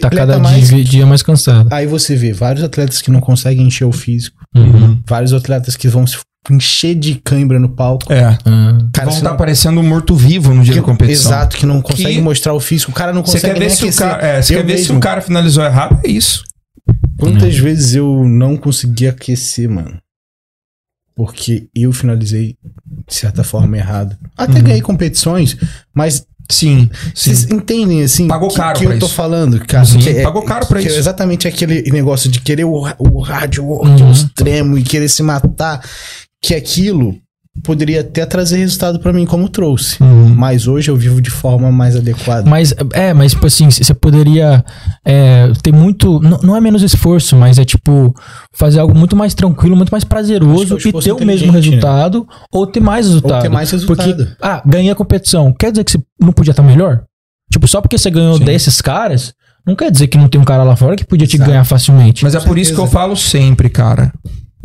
Tá cada mais. dia, dia mais cansado. Aí você vê vários atletas que não conseguem encher o físico, Uhum. vários atletas que vão se encher de cãibra no palco. É. Ah. Cara, Vão você estar não- parecendo um morto-vivo no dia que- da competição. Exato, que não consegue Que- mostrar o físico. O cara não Você consegue quer ver nem se o aquecer. cara, é, você quer ver se o cara finalizou errado? É isso. Quantas vezes eu não consegui aquecer, mano? Porque eu finalizei de certa forma errado. Até Uhum. ganhei competições, mas Sim, sim. vocês entendem assim Pagou que, caro que pra eu tô isso. falando, cara? Sim, que é- pagou caro pra que é isso. exatamente aquele negócio de querer o, o rádio o Uhum. extremo e querer se matar, que aquilo poderia até trazer resultado pra mim como trouxe. Uhum. Mas hoje eu vivo de forma mais adequada. Mas, é, mas, tipo assim, você poderia é, ter muito. Não, não é menos esforço, mas é tipo fazer algo muito mais tranquilo, muito mais prazeroso e ter o mesmo inteligente, né? resultado ou ter mais resultado. Ou ter mais resultado. Porque, ah, ganhei a competição. Quer dizer que você não podia estar melhor? Tipo, só porque você ganhou Sim. desses caras, não quer dizer que não tem um cara lá fora que podia te Exato. ganhar facilmente. Mas é por isso que eu falo sempre, cara.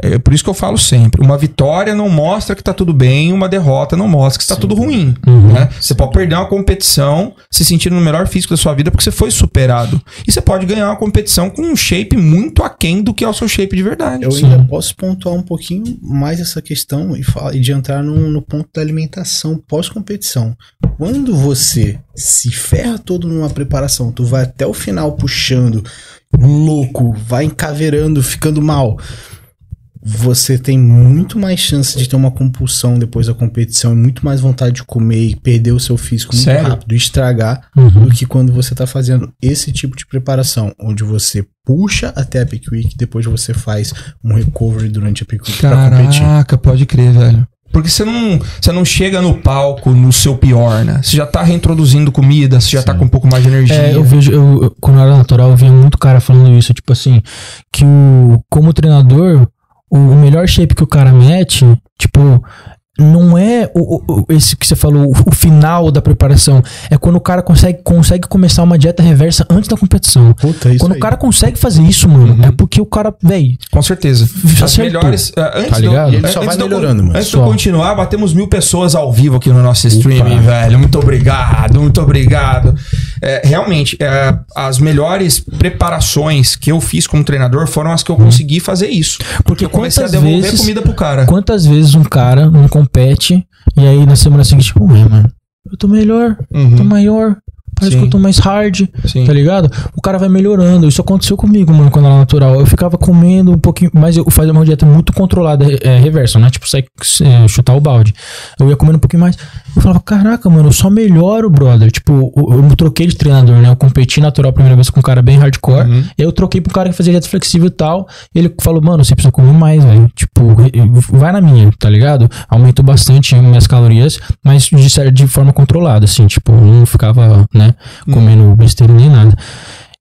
É por isso que eu falo sempre. Uma vitória não mostra que tá tudo bem, uma derrota não mostra que tá tudo ruim. Uhum. né? Você pode perder uma competição se sentindo no melhor físico da sua vida porque você foi superado. E você pode ganhar uma competição com um shape muito aquém do que é o seu shape de verdade. Eu Sim. ainda posso pontuar um pouquinho mais essa questão e, falar, e de entrar no, no ponto da alimentação pós-competição. Quando você se ferra todo numa preparação, tu vai até o final puxando, louco, vai encaveirando, ficando mal. Você tem muito mais chance de ter uma compulsão depois da competição e muito mais vontade de comer e perder o seu físico muito Sério? rápido e estragar Uhum. do que quando você tá fazendo esse tipo de preparação, onde você puxa até a peak week, depois você faz um recovery durante a peak week pra competir. Caraca, pode crer, velho. Porque você não, você não chega no palco no seu pior, né? Você já tá reintroduzindo comida, você já tá com um pouco mais de energia. É, eu vejo, eu, eu- quando eu era natural, eu via muito cara falando isso, tipo assim, que o, como treinador, o, melhor shape que o cara mete, tipo, não é o, o- esse que você falou, o, final da preparação, é quando o cara consegue, consegue começar uma dieta reversa antes da competição. Puta, isso quando aí. o cara consegue fazer isso, mano, Uhum. é porque o cara, véi, Com certeza. As melhores. ah, antes Tá ligado? E ele só antes vai melhorando, mano. Antes de eu continuar, batemos mil pessoas ao vivo aqui no nosso streaming, velho. Muito obrigado, muito obrigado. É, realmente, é, as melhores preparações que eu fiz como treinador foram as que eu consegui fazer isso. Porque eu comecei a quantas devolver vezes- comida pro cara. quantas vezes um cara não compete e aí na semana seguinte, ué, mano, eu tô melhor, Uhum, tô maior, parece Sim. que eu tô mais hard. sim. Tá ligado? O cara vai melhorando. Isso aconteceu comigo, mano, quando era natural. Eu ficava comendo um pouquinho, mas eu fazia uma dieta muito controlada, é, reversa, né? Tipo, sair, é, chutar o balde. Eu ia comendo um pouquinho mais. Eu falava, caraca, mano, eu só melhoro, brother. Tipo, eu, eu me troquei de treinador, né? Eu competi natural a primeira vez com um cara bem hardcore. Uhum. E aí eu troquei pro cara que fazia dieta flexível e tal. E ele falou, mano, você precisa comer mais, velho. Tipo, vai na minha, tá ligado? Aumentou bastante minhas calorias, mas de, de forma controlada, assim. Tipo, não ficava, né, comendo besteira nem nada.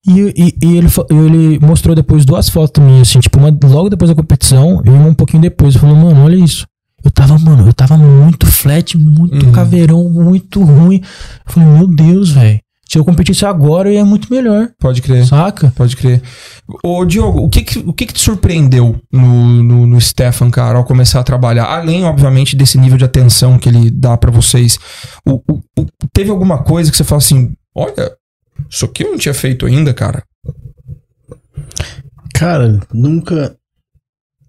E, e, e ele, ele mostrou depois duas fotos minhas, assim, tipo, uma logo depois da competição e uma um pouquinho depois. Ele falou, mano, olha isso. Eu tava, mano, eu tava muito flat, muito Uhum. caveirão, muito ruim. Eu falei, meu Deus, velho. Se eu competisse agora, eu ia muito melhor. Pode crer. Saca? Pode crer. Ô, Diogo, o que que, o que, que te surpreendeu no, no, no Stefan, cara, ao começar a trabalhar? Além, obviamente, desse nível de atenção que ele dá pra vocês. O, o- o- teve alguma coisa que você fala assim: olha, isso aqui eu não tinha feito ainda, cara? Cara, nunca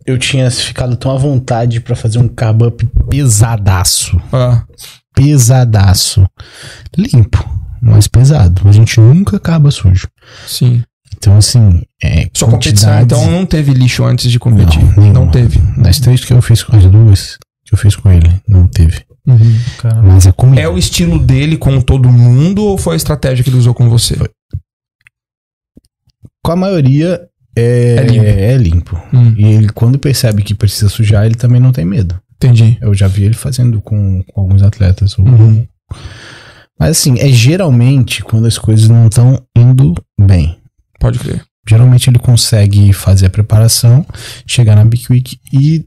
eu tinha ficado tão à vontade pra fazer um carb up pesadaço. Ah, Pesadaço. Limpo, mas pesado. A gente nunca acaba sujo. sim. Então, assim, é. Sua competição, então, não teve lixo antes de competir. Não, Não, teve. Das três que eu fiz com as duas, que eu fiz com ele, não teve. Mas a comida. É o estilo dele com todo mundo ou foi a estratégia que ele usou com você? Com a maioria é, É limpo. é limpo. Hum, E ele, quando percebe que precisa sujar, ele também não tem medo. entendi. Eu já vi ele fazendo com, com alguns atletas. Uhum. Mas assim, é geralmente quando as coisas não estão indo bem. Pode crer. Geralmente ele consegue fazer a preparação, chegar na Big Week e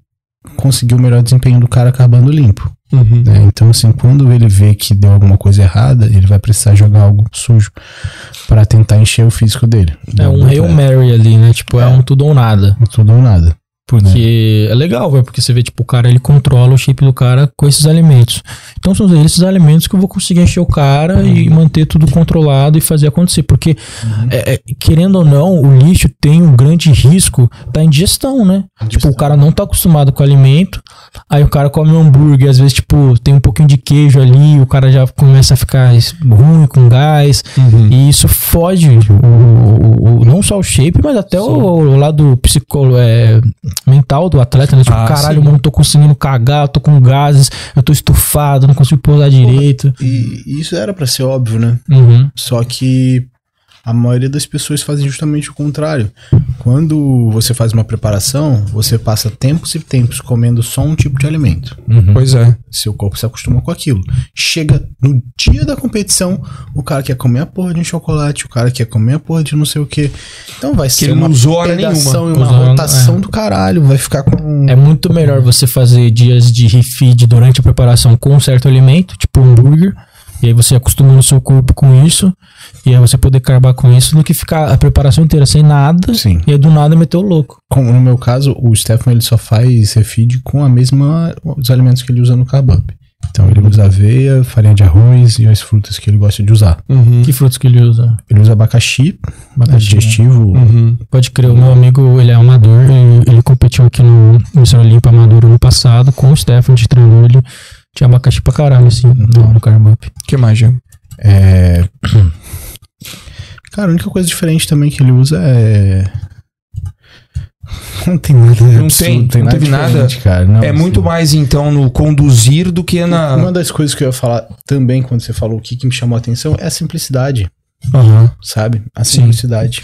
conseguir o melhor desempenho do cara acabando limpo. Uhum. né? Então, assim, quando ele vê que deu alguma coisa errada, ele vai precisar jogar algo sujo pra tentar encher o físico dele. É um Hail Mary ali, né? Tipo, é, um tudo ou nada. Tudo ou nada. Porque é legal, velho. Porque você vê, tipo, o cara ele controla o shape do cara com esses alimentos. Então são esses alimentos que eu vou conseguir encher o cara e manter tudo controlado e fazer acontecer. Porque, é, é, querendo ou não, o lixo tem um grande risco da indigestão, né? Tipo, o cara não tá acostumado com alimento, aí o cara come um hambúrguer, às vezes, tipo, tem um pouquinho de queijo ali, o cara já começa a ficar ruim, com gás, e isso fode o, o- o- não só o shape, mas até o, o lado psicólogo, é, mental do atleta, né? Tipo, Ah, caralho, sim. mano, não tô conseguindo cagar, eu tô com gases, eu tô estufado, não consigo pousar direito. E isso era pra ser óbvio, né? Uhum. Só que a maioria das pessoas fazem justamente o contrário. Quando você faz uma preparação, você passa tempos e tempos comendo só um tipo de alimento. Uhum. Pois é. Seu corpo se acostuma com aquilo. Chega no dia da competição, o cara quer comer a porra de um chocolate, o cara quer comer a porra de não sei o que. Então vai ser ele uma pegação e uma Usando, rotação é. do caralho. Vai ficar com. É muito melhor você fazer dias de refeed durante a preparação com um certo alimento, tipo um hambúrguer, e aí você acostuma o seu corpo com isso, e aí você poder acabar com isso, do que ficar a preparação inteira sem nada, Sim. e aí do nada meter o louco. Como no meu caso, o Stefan ele só faz refeed com a mesma os alimentos que ele usa no up. Então ele usa aveia, farinha de arroz e as frutas que ele gosta de usar. Uhum. Que frutos que ele usa? Ele usa abacaxi, Abacaxi, digestivo. Uhum. Pode crer, o meu amigo, ele é amador, ele, ele competiu aqui no Missão Olímpia Amador ano passado, com o Stefan de treinador, ele tinha abacaxi pra caralho, assim, no, no carb up. Que mais, Diego? É... Cara, a única coisa diferente também que ele usa é. Não tem nada. Não absurdo, tem, não teve diferente, nada. Cara. Não, é assim, muito mais, então, no conduzir do que na. Uma das coisas que eu ia falar também quando você falou o que, que me chamou a atenção é a simplicidade, Aham. sabe? A Sim. simplicidade.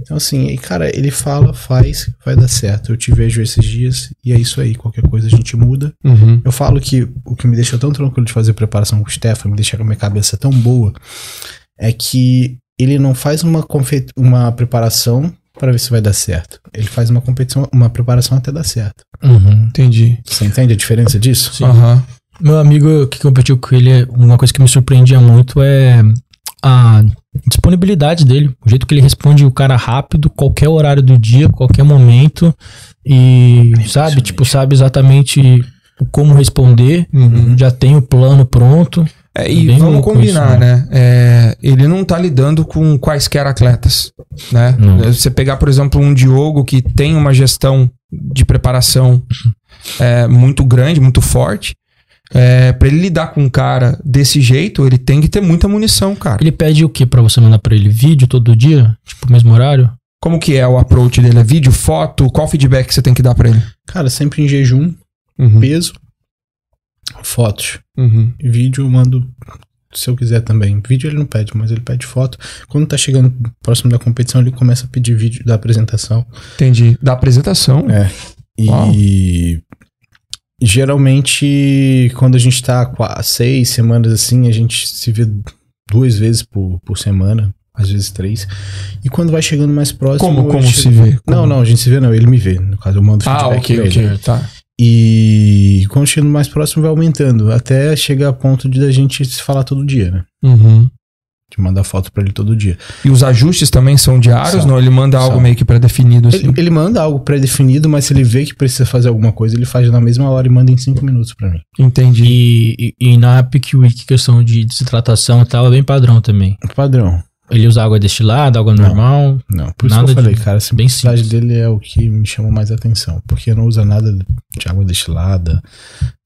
Então, assim, e, cara, ele fala, faz, vai dar certo. Eu te vejo esses dias e é isso aí. Qualquer coisa a gente muda. Uhum. Eu falo que o que me deixa tão tranquilo de fazer preparação com o Stefan, me deixa com a minha cabeça tão boa, é que ele não faz uma, uma preparação para ver se vai dar certo. Ele faz uma competição, uma preparação até dar certo. Uhum. Entendi. Você entende a diferença disso? Sim. Aham. Meu amigo que competiu com ele, uma coisa que me surpreendia muito é a disponibilidade dele. O jeito que ele responde o cara rápido, qualquer horário do dia, qualquer momento. E, sabe, tipo, sabe exatamente como responder. Uhum. Já tem o plano pronto. É, e Bem vamos combinar, isso, né? É, ele não tá lidando com quaisquer atletas, né? Não. Você pegar, por exemplo, um Diogo que tem uma gestão de preparação é, muito grande, muito forte. É, para ele lidar com um cara desse jeito, ele tem que ter muita munição, cara. Ele pede o que pra você mandar pra ele? Vídeo todo dia? Tipo, mesmo horário? Como que é o approach dele? É vídeo, foto? Qual feedback você tem que dar pra ele? Cara, sempre em jejum, Uhum. peso, fotos. Uhum. Vídeo eu mando se eu quiser também. Vídeo ele não pede, mas ele pede foto. Quando tá chegando próximo da competição, ele começa a pedir vídeo da apresentação. Entendi. Da apresentação. É. Uau. E geralmente, quando a gente tá qua- seis semanas assim, a gente se vê duas vezes por, por semana, às vezes três. E quando vai chegando mais próximo. Como, como chego- se vê? Não, Como? não, a gente se vê, não. Ele me vê. No caso, eu mando Ah, feedback ok, pra ele. ok. Tá. E quando chega mais próximo, vai aumentando. Até chegar a ponto de a gente se falar todo dia, né? Uhum. De mandar foto pra ele todo dia. E os ajustes também são diários? São. Não, ele manda algo São. meio que pré-definido assim. Ele, ele manda algo pré-definido, mas se ele vê que precisa fazer alguma coisa, ele faz na mesma hora e manda em cinco minutos pra mim. Entendi. E, e, e na Epic Week, questão de desidratação e tal, é bem padrão também. Padrão. Ele usa água destilada, água Não. normal. Não, por isso Nada que eu falei, de- cara, a bem simplicidade dele é o que me chama mais atenção. Porque não usa nada de água destilada,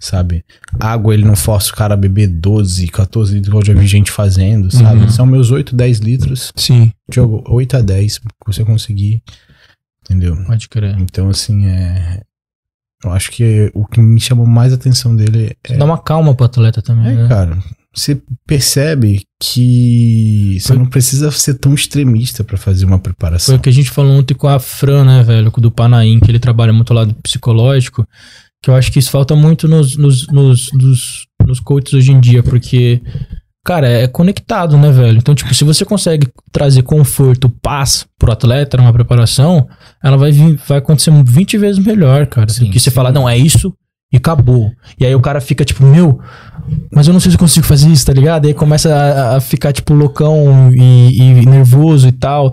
sabe? Água, ele não força o cara a beber 12, 14 litros, igual eu já vi gente fazendo, sabe? Uhum. São meus 8, 10 litros. Sim. Jogo 8 a 10, que você conseguir. Entendeu? Pode crer. Então, assim, é. Eu acho que o que me chamou mais atenção dele é. Dá uma calma pro atleta também, É, né? cara. Você percebe que você Foi- não precisa ser tão extremista pra fazer uma Foi preparação. o que a gente falou ontem com a Fran, né, velho? Do Panaim, que ele trabalha muito lá do psicológico. Que eu acho que isso falta muito nos, nos, nos, nos, nos coaches hoje em dia, porque, cara, é conectado, né, velho? Então, tipo, se você consegue trazer conforto, paz pro atleta numa preparação, ela vai vir, vai acontecer 20 vezes melhor, cara. Sim, que você sim. fala, não, é isso E acabou. E aí o cara fica tipo, meu, mas eu não sei se eu consigo fazer isso, tá ligado? E aí começa a, a ficar, tipo, loucão e, e nervoso e tal.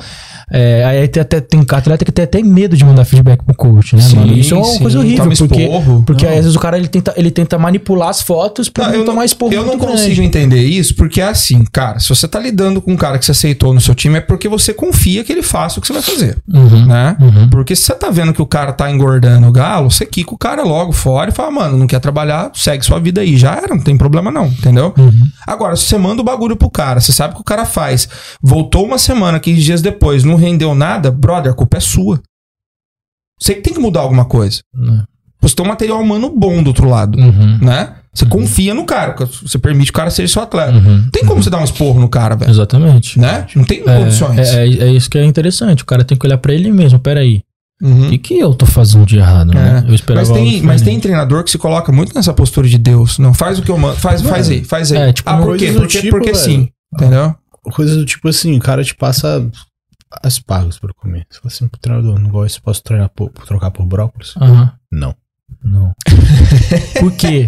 É, aí tem até tem atleta que tem até medo de mandar feedback pro coach, né, Sim, mano? Isso é uma sim. coisa horrível, Toma porque, esporro. porque Não. às vezes o cara ele tenta, ele tenta manipular as fotos pra Não, não, eu tomar esporro Eu não consigo grande. entender isso, porque é assim, cara, se você tá lidando com um cara que você aceitou no seu time, é porque você confia que ele faça o que você vai fazer, Uhum, né? uhum. Porque se você tá vendo que o cara tá engordando o galo, você quica o cara logo fora e fala, mano, não quer trabalhar, segue sua vida aí. Já era, não tem problema não, entendeu? Uhum. Agora, se você manda o bagulho pro cara, você sabe que o cara faz, voltou uma semana, 15 dias depois, não rendeu nada, brother, a culpa é sua. Você que tem que mudar alguma coisa. Né. Você tem um material humano bom do outro lado, Uhum. né? Você confia no cara, você permite que o cara seja seu atleta. Uhum. Não tem como você dar um esporro no cara, velho. Exatamente. Né? Não tem condições. É, é, é isso que é interessante. O cara tem que olhar pra ele mesmo. Peraí. Uhum. O que, eu tô fazendo de errado? né? É. Eu esperava Mas, tem, mas tem treinador que se coloca muito nessa postura de Deus. Não, faz o que eu mando. Faz, faz aí, faz aí. É, tipo, ah, por coisas quê? do Porque, tipo, porque velho. sim. Entendeu? Coisas do tipo assim, o cara te passa aspargos pra comer. Você fala assim pro treinador, não gosto, posso treinar por, trocar por brócolis? Aham. Não. Não. Por quê?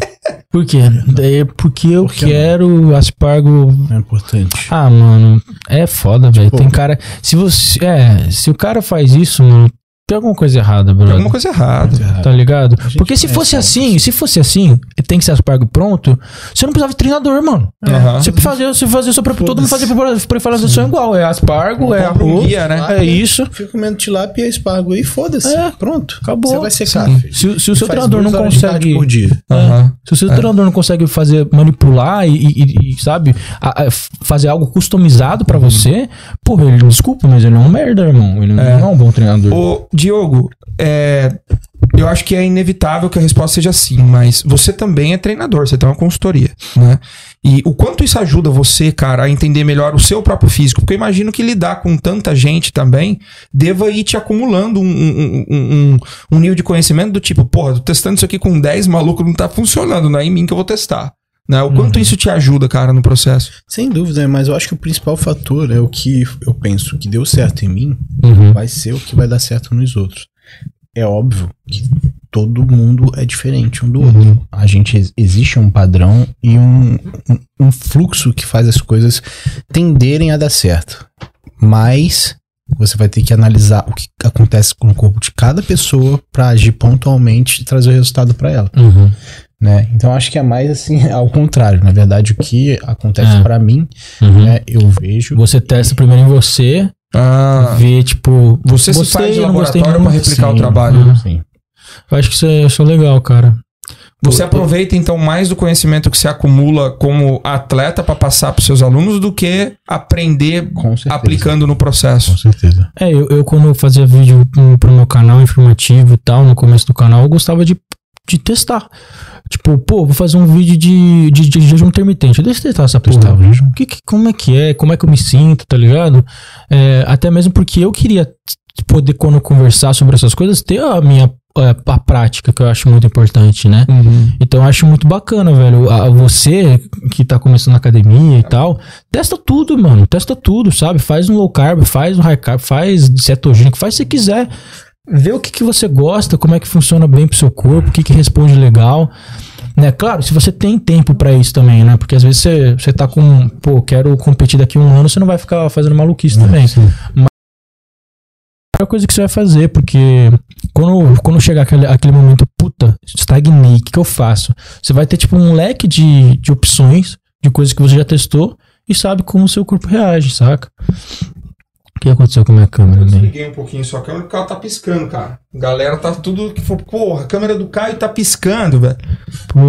Por quê? É porque eu Por que quero aspargo. É importante. Ah, mano, é foda, velho. Tipo- Tem cara. Se você. É, se o cara faz isso, mano, tem alguma coisa errada, Tem brother. alguma coisa errada. Tá ligado? Porque se fosse assim, se fosse assim, tem que ser aspargo pronto, você não precisava de treinador, mano. Aham. Você fazia, você fazia sua própria. Todo mundo fazia preparação igual. É aspargo, é Compra um arroz. guia, né? É isso. Fica comendo tilápia e espargo aí, foda-se. É. Pronto. Acabou. Você vai secar. Se, se o E seu treinador não consegue. por dia. Aham. Se o seu treinador não consegue fazer, manipular e, e- e, sabe, a- a- fazer algo customizado pra você, porra, ele, desculpa, mas ele é um merda, irmão. Ele não é, um bom treinador. Ô, Diogo, é, eu acho que é inevitável que a resposta seja sim, mas você também é treinador, você tem uma consultoria, né? E o quanto isso ajuda você, cara, a entender melhor o seu próprio físico? Porque eu imagino que lidar com tanta gente também deva ir te acumulando um, um, um- um- nível de conhecimento do tipo, porra, tô testando isso aqui com 10 malucos, não tá funcionando, não é em mim que eu vou testar. Né? O quanto isso te ajuda, cara, no processo? Sem dúvida, mas eu acho que o principal fator é o que eu penso que deu certo em mim, Uhum. vai ser o que vai dar certo nos outros. É óbvio que todo mundo é diferente um do outro. A gente ex- existe um padrão e um, um, um fluxo que faz as coisas tenderem a dar certo. Mas você vai ter que analisar o que acontece com o corpo de cada pessoa para agir pontualmente e trazer o resultado para ela, Uhum. né? Então acho que é mais assim ao contrário. Na verdade, o que acontece É. pra mim, Uhum. né? Eu vejo Você testa primeiro em você, Ah, vê, tipo. você se gostei, faz de laboratório pra muito. replicar o Sim. trabalho. Uhum. Sim. Eu acho que isso é, isso é legal, cara. Você aproveita então mais do conhecimento que você acumula como atleta para passar para seus alunos do que aprender Com certeza. aplicando no processo. Com certeza. É, eu, eu quando eu fazia vídeo pro- pro meu canal informativo e tal, no começo do canal, eu gostava de, de testar. Tipo, pô, vou fazer um vídeo de, de, de jejum intermitente. Deixa eu testar essa porra. Testava o jejum. Que, que- como é que é? Como é que eu me sinto, tá ligado? É, até mesmo porque eu queria poder, quando conversar sobre essas coisas, ter a minha é, a prática, que eu acho muito importante, né? Então eu acho muito bacana, velho. A- você que tá começando na academia e tal, testa tudo, mano. Testa tudo, sabe? Faz um low carb, faz um high carb, faz cetogênico, faz se você quiser. Vê o que, que você gosta, como é que funciona bem pro seu corpo, o que, que responde legal. Né? Claro, se você tem tempo pra isso também, né? Porque às vezes você, você tá com, pô, quero competir daqui a um ano, você não vai ficar fazendo maluquice também. a coisa que você vai fazer, porque quando, quando chegar aquele, aquele momento, puta, estagnei, o que, que eu faço? Você vai ter tipo um leque de, de opções, de coisas que você já testou e sabe como o seu corpo reage, saca? O que aconteceu com a minha câmera, Eu né? desliguei um pouquinho sua câmera porque ela tá piscando, cara. Galera tá tudo que for, porra, a câmera do Caio tá piscando, velho.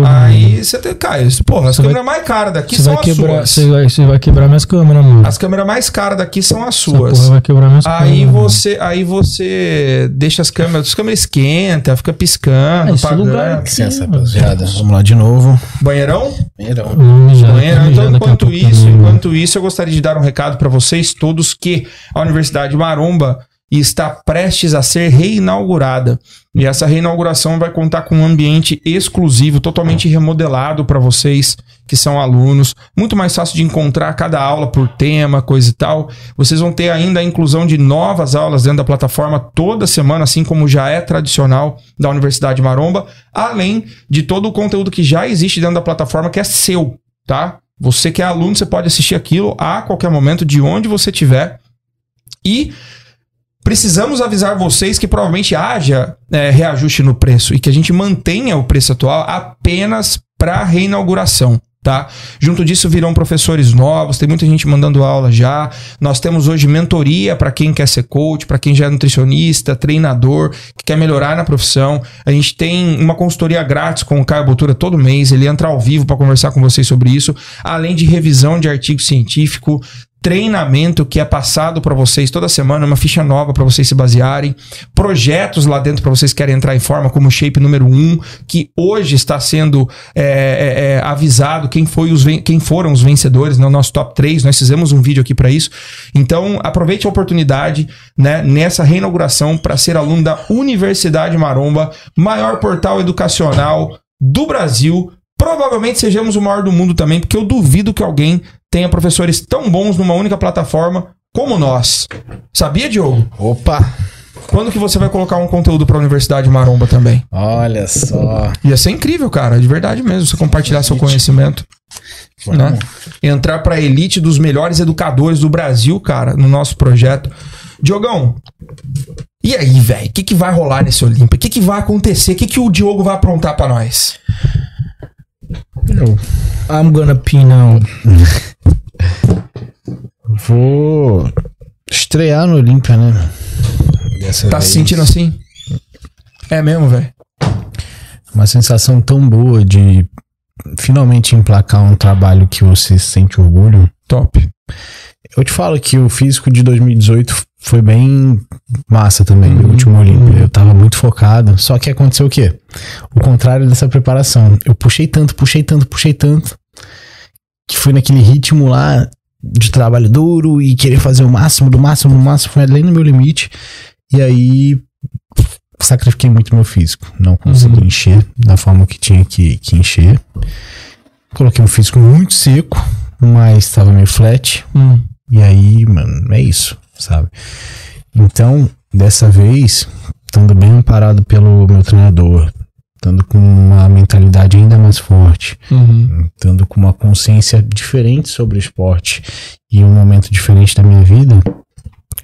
Aí você tem, Caio, porra, as câmeras mais caras daqui são vai as quebrar, suas. você vai, você vai quebrar minhas câmeras, mano. As câmeras mais caras daqui são as Essa suas. porra vai quebrar minhas Aí câmeras. você, aí você deixa as câmeras, as câmeras esquenta, fica piscando, esse apagando. lugar rapaziada. Vamos lá de novo. Banheirão? Banheirão. Banheiro. vou mijar Então, enquanto pouco isso, enquanto isso, eu gostaria de dar um recado para vocês todos que a Universidade Maromba e está prestes a ser reinaugurada. E essa reinauguração vai contar com um ambiente exclusivo, totalmente remodelado para vocês que são alunos. Muito mais fácil de encontrar cada aula por tema, coisa e tal. Vocês vão ter ainda a inclusão de novas aulas dentro da plataforma toda semana, assim como já é tradicional da Universidade Maromba, além de todo o conteúdo que já existe dentro da plataforma que é seu, tá? Você que é aluno, você pode assistir aquilo a qualquer momento, de onde você estiver. E precisamos avisar vocês que provavelmente haja é, reajuste no preço e que a gente mantenha o preço atual apenas para reinauguração. Tá? Junto disso virão professores novos, tem muita gente mandando aula já. Nós temos hoje mentoria para quem quer ser coach, para quem já é nutricionista, treinador, que quer melhorar na profissão. A gente tem uma consultoria grátis com o Caio Botura todo mês, ele entra ao vivo para conversar com vocês sobre isso, além de revisão de artigo científico, treinamento que é passado para vocês toda semana, uma ficha nova para vocês se basearem, projetos lá dentro para vocês que querem entrar em forma, como o Shape número 1, que hoje está sendo é, é, é, avisado quem, foi os, quem foram os vencedores no nosso top 3. Nós fizemos um vídeo aqui para isso. Então, aproveite a oportunidade né, nessa reinauguração para ser aluno da Universidade Maromba, maior portal educacional do Brasil. Provavelmente sejamos o maior do mundo também, porque eu duvido que alguém tenha professores tão bons numa única plataforma como nós. Sabia, Diogo? Opa! Quando que você vai colocar um conteúdo para a Universidade Maromba também? Olha só. Ia ser incrível, cara, de verdade mesmo, você compartilhar seu conhecimento. Né? Entrar para a elite dos melhores educadores do Brasil, cara, no nosso projeto. Diogão, e aí, velho? O que, que vai rolar nesse Olímpia? O que, que vai acontecer? O que, que o Diogo vai aprontar para nós? Eu, I'm gonna pee now. Vou estrear no Olímpia, né? Dessa Tá vez. se sentindo assim? É mesmo, velho? Uma sensação tão boa de finalmente emplacar um trabalho que você sente orgulho. Top. Eu te falo que o físico de 2018 foi bem massa também, Uhum. meu último Olímpia. Focado. Só que aconteceu o quê? O contrário dessa preparação. Eu puxei tanto, puxei tanto, puxei tanto, que fui naquele ritmo lá de trabalho duro e querer fazer o máximo, do máximo, do máximo, foi além do meu limite. E aí sacrifiquei muito meu físico. Não consegui Uhum. encher da forma que tinha que, que encher. Coloquei um físico muito seco, mas estava meio flat. Hum. E aí, mano, é isso, sabe? Então, dessa vez, estando bem amparado pelo meu treinador, estando com uma mentalidade ainda mais forte, Uhum. estando com uma consciência diferente sobre o esporte e um momento diferente da minha vida,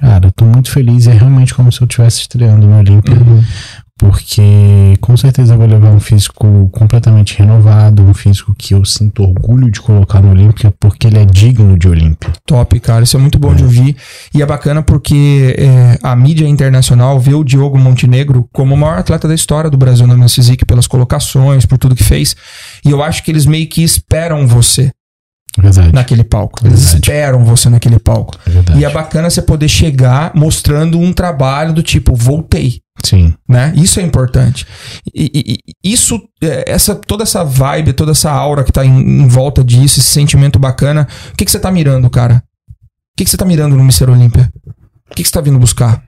cara, eu tô muito feliz. É realmente como se eu estivesse estreando no Olímpia, Uhum. Porque com certeza eu vou levar um físico completamente renovado, um físico que eu sinto orgulho de colocar no Olímpia, porque ele é digno de Olímpia. Top, cara. Isso é muito bom de ouvir. E é bacana porque é, a mídia internacional vê o Diogo Montenegro como o maior atleta da história do Brasil na Men's Physique, pelas colocações, por tudo que fez. E eu acho que eles meio que esperam você Verdade. naquele palco. Eles Verdade. esperam você naquele palco. É verdade. E é bacana você poder chegar mostrando um trabalho do tipo, voltei. Sim. né? Isso é importante. E, e- isso, é, essa, toda essa vibe, toda essa aura que tá em, em volta disso, esse sentimento bacana, o que, que você tá mirando, cara? O que, que você tá mirando no Mr. Olímpia? O que, que você tá vindo buscar?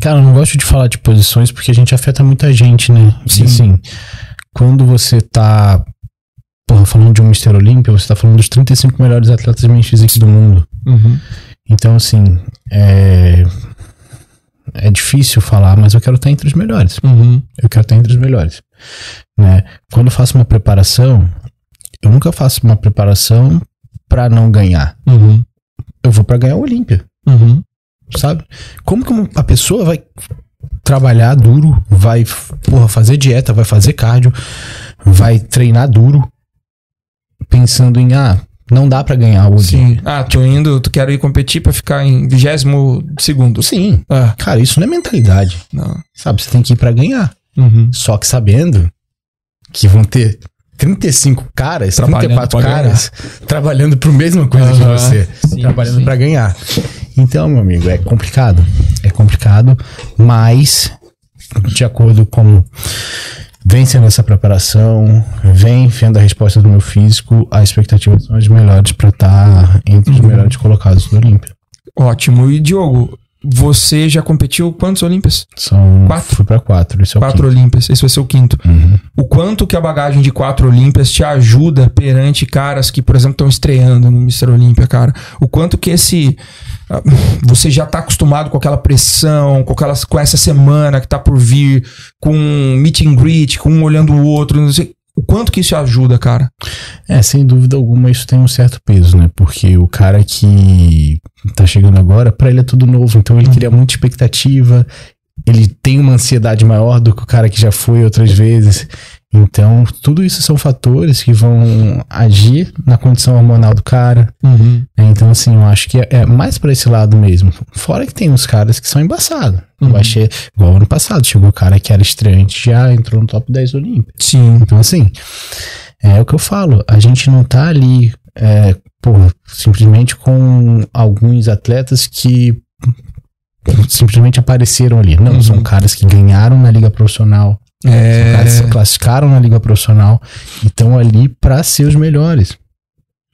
Cara, eu não gosto de falar de posições porque a gente afeta muita gente, né? Sim. Assim, quando você tá porra, falando de um Mr. Olímpia, você tá falando dos 35 melhores atletas de men's physique do mundo. Então, assim, é... é difícil falar, mas eu quero estar entre os melhores. Uhum. Eu quero estar entre os melhores. Né? Quando eu faço uma preparação, eu nunca faço uma preparação pra não ganhar. Uhum. Eu vou pra ganhar o Olímpia. Uhum. sabe? Como que a pessoa vai trabalhar duro, vai porra, fazer dieta, vai fazer cardio, vai treinar duro, pensando em, ah, não dá pra ganhar o Sim. Ah, tô indo, tu quero ir competir pra ficar em vigésimo segundo. Sim. Ah, Cara, isso não é mentalidade, não. sabe? Você tem que ir pra ganhar. Uhum. Só que sabendo que vão ter 35 caras, Trabalhando 34 pra caras trabalhando pro mesma coisa que Aham. você, Sim, trabalhando pra ganhar. Então, meu amigo, é complicado. É complicado, mas de acordo com vem sendo essa preparação, vem vendo a resposta do meu físico, a expectativa são as melhores pra estar entre os Uhum. melhores colocados do Olímpia. Ótimo. E Diogo, você já competiu quantos Olímpias? São. Quatro? Fui pra quatro. Esse é o Quatro Olímpias. Esse vai ser o quinto. quinto. Uhum. O quanto que a bagagem de quatro Olímpias te ajuda perante caras que, por exemplo, estão estreando no Mr. Olímpia, cara? O quanto que esse. Ah, Você já tá acostumado com aquela pressão, com, aquelas, com essa semana que tá por vir, com meet and greet, com um olhando o outro, não sei. O quanto que isso ajuda, cara? É, sem dúvida alguma, isso tem um certo peso, né? Porque o cara que tá chegando agora, pra ele é tudo novo, então ele cria muita expectativa, ele tem uma ansiedade maior do que o cara que já foi outras vezes. Então, tudo isso são fatores que vão agir na condição hormonal do cara. né? Então, assim, eu acho que é, é mais pra esse lado mesmo. Fora que tem uns caras que são embaçados. Uhum. Eu achei, igual ano passado, chegou o cara que era estreante já entrou no top 10 Olímpico. Sim. Então, assim, é o que eu falo. A gente não tá ali, é, pô, simplesmente com alguns atletas que simplesmente apareceram ali. Não, Uhum. são caras que ganharam na liga profissional. São caras se É. classificaram na liga profissional e estão ali pra ser os melhores.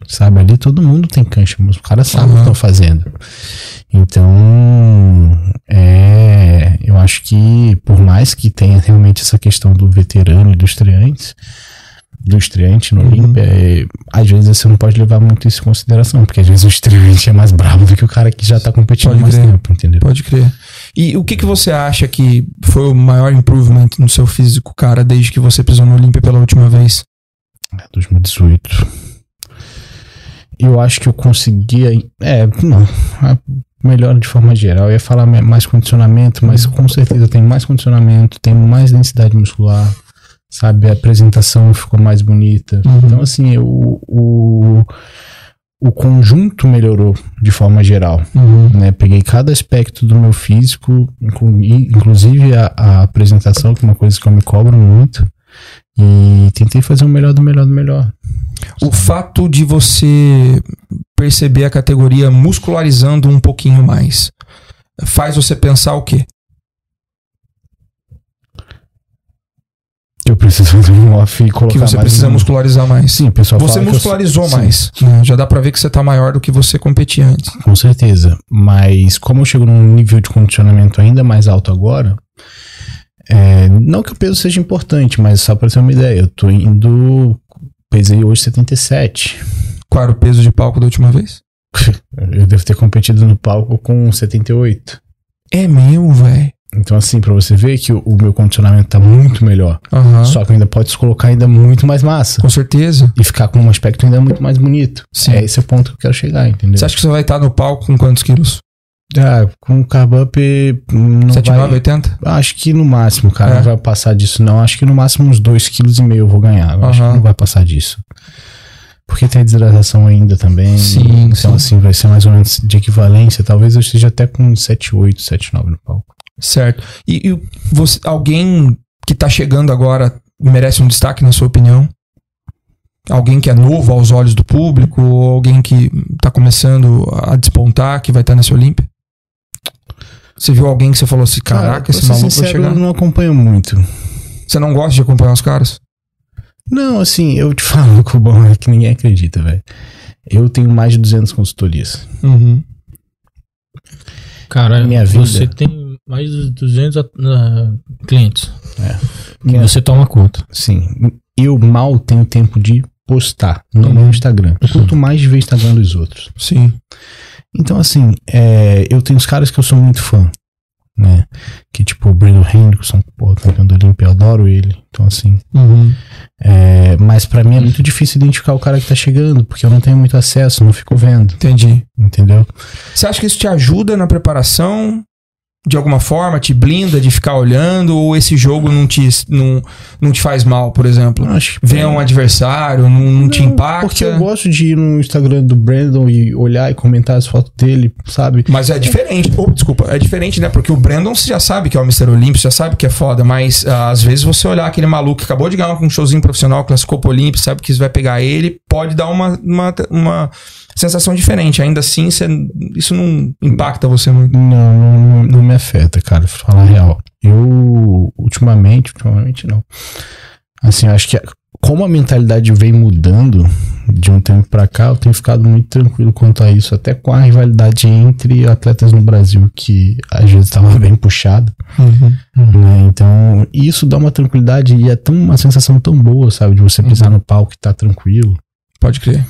Sabe, ali todo mundo tem cancha, mas os caras sabem o que estão fazendo. Então, é, eu acho que por mais que tenha realmente essa questão do veterano e do estreante, do estreante no Uhum. Olímpia, é, às vezes você não pode levar muito isso em consideração, porque às vezes o estreante é mais bravo do que o cara que já tá competindo Pode mais crer. tempo, entendeu? Pode crer. E o que, que você acha que foi o maior improvement no seu físico, cara, desde que você pisou no Olímpia pela última vez? 2018. Eu acho que eu conseguia. É, não. a- Melhor de forma geral. Eu ia falar mais condicionamento, mas com certeza tenho mais condicionamento, tenho mais densidade muscular, sabe? A apresentação ficou mais bonita. Uhum. Então, assim, eu, o, o conjunto melhorou de forma geral. Né? Peguei cada aspecto do meu físico, inclu- inclusive a, a apresentação, que é uma coisa que eu me cobro muito. E tentei fazer o melhor do melhor do melhor. O fato de você perceber a categoria muscularizando um pouquinho mais faz você pensar o quê? Eu preciso fazer um off e colocar Que você mais precisa um- muscularizar mais. Sim, pessoal Você eu- muscularizou sim, mais. né? Já dá pra ver que você tá maior do que você competia antes. Com certeza. Mas como eu chego num nível de condicionamento ainda mais alto agora, é, não que o peso seja importante, mas só pra ter uma ideia, eu tô indo. Pesei hoje 77. Qual era o peso de palco da última vez? Eu devo ter competido no palco com 78. É meu, velho. Então, assim, pra você ver que o, o meu condicionamento tá muito melhor. Aham. Só que ainda pode se colocar ainda muito mais massa. Com certeza. E ficar com um aspecto ainda muito mais bonito. Sim. É esse o ponto que eu quero chegar, entendeu? Você acha que você vai estar no palco com quantos quilos? Ah, com o carb up não 7, vai... 9, 80? Acho que no máximo, cara, É. não vai passar disso não. Acho que no máximo uns 2,5 kg eu vou ganhar. Eu Acho que não vai passar disso. Porque tem a desidratação ainda também. Sim, Então, sim. assim, vai ser mais ou menos de equivalência. Talvez eu esteja até com 7,8, 7,9 no palco. Certo. E, e você, alguém que tá chegando agora merece um destaque, na sua opinião? Alguém que é novo aos olhos do público, ou alguém que tá começando a despontar, que vai estar nesse Olímpia? Você viu alguém que você falou assim, caraca, pra esse maluco vai sincero, chegar? eu não acompanho muito. Você não gosta de acompanhar os caras? Não, assim, eu te falo que o bom é que ninguém acredita, velho. Eu tenho mais de 200 consultorias. Uhum. Cara, Minha vida. você tem mais de 200 a- ah, clientes. E Minha- você toma conta. Sim, eu mal tenho tempo de postar no Uhum. meu Instagram. Eu curto mais de ver Instagram dos outros. Sim. Então, assim, é, eu tenho os caras que eu sou muito fã, né? Que tipo o Brandon Hendrickson, pô, campeão do Olimpia, eu adoro ele. Então, assim, Uhum. é, mas pra mim é muito difícil identificar o cara que tá chegando, porque eu não tenho muito acesso, não fico vendo, Entendi. entendeu? Você acha que isso te ajuda na preparação? De alguma forma, te blinda de ficar olhando? Ou esse jogo não te, não, não te faz mal, por exemplo? Acho que Ver um adversário, não, não te Não, impacta? Porque eu gosto de ir no Instagram do Brandon e olhar e comentar as fotos dele, sabe? Mas é diferente. Oh, desculpa, é diferente, né? Porque o Brandon você já sabe que é o Mr. Olympus, já sabe que é foda, mas ah, às vezes você olhar aquele maluco que acabou de ganhar um showzinho profissional, classificou pro Olympus, sabe que isso vai pegar ele, pode dar uma, uma, uma sensação diferente. Ainda assim, você- isso não impacta você muito. Não, não, não me afeta, cara, pra falar a real. Eu, ultimamente, ultimamente não. Assim, acho que como a mentalidade vem mudando de um tempo pra cá, eu tenho ficado muito tranquilo quanto a isso, até com a rivalidade entre atletas no Brasil, que às vezes estava bem puxada. né? Então, isso dá uma tranquilidade e é tão, uma sensação tão boa, sabe? De você pisar no palco e tá tranquilo. Pode crer.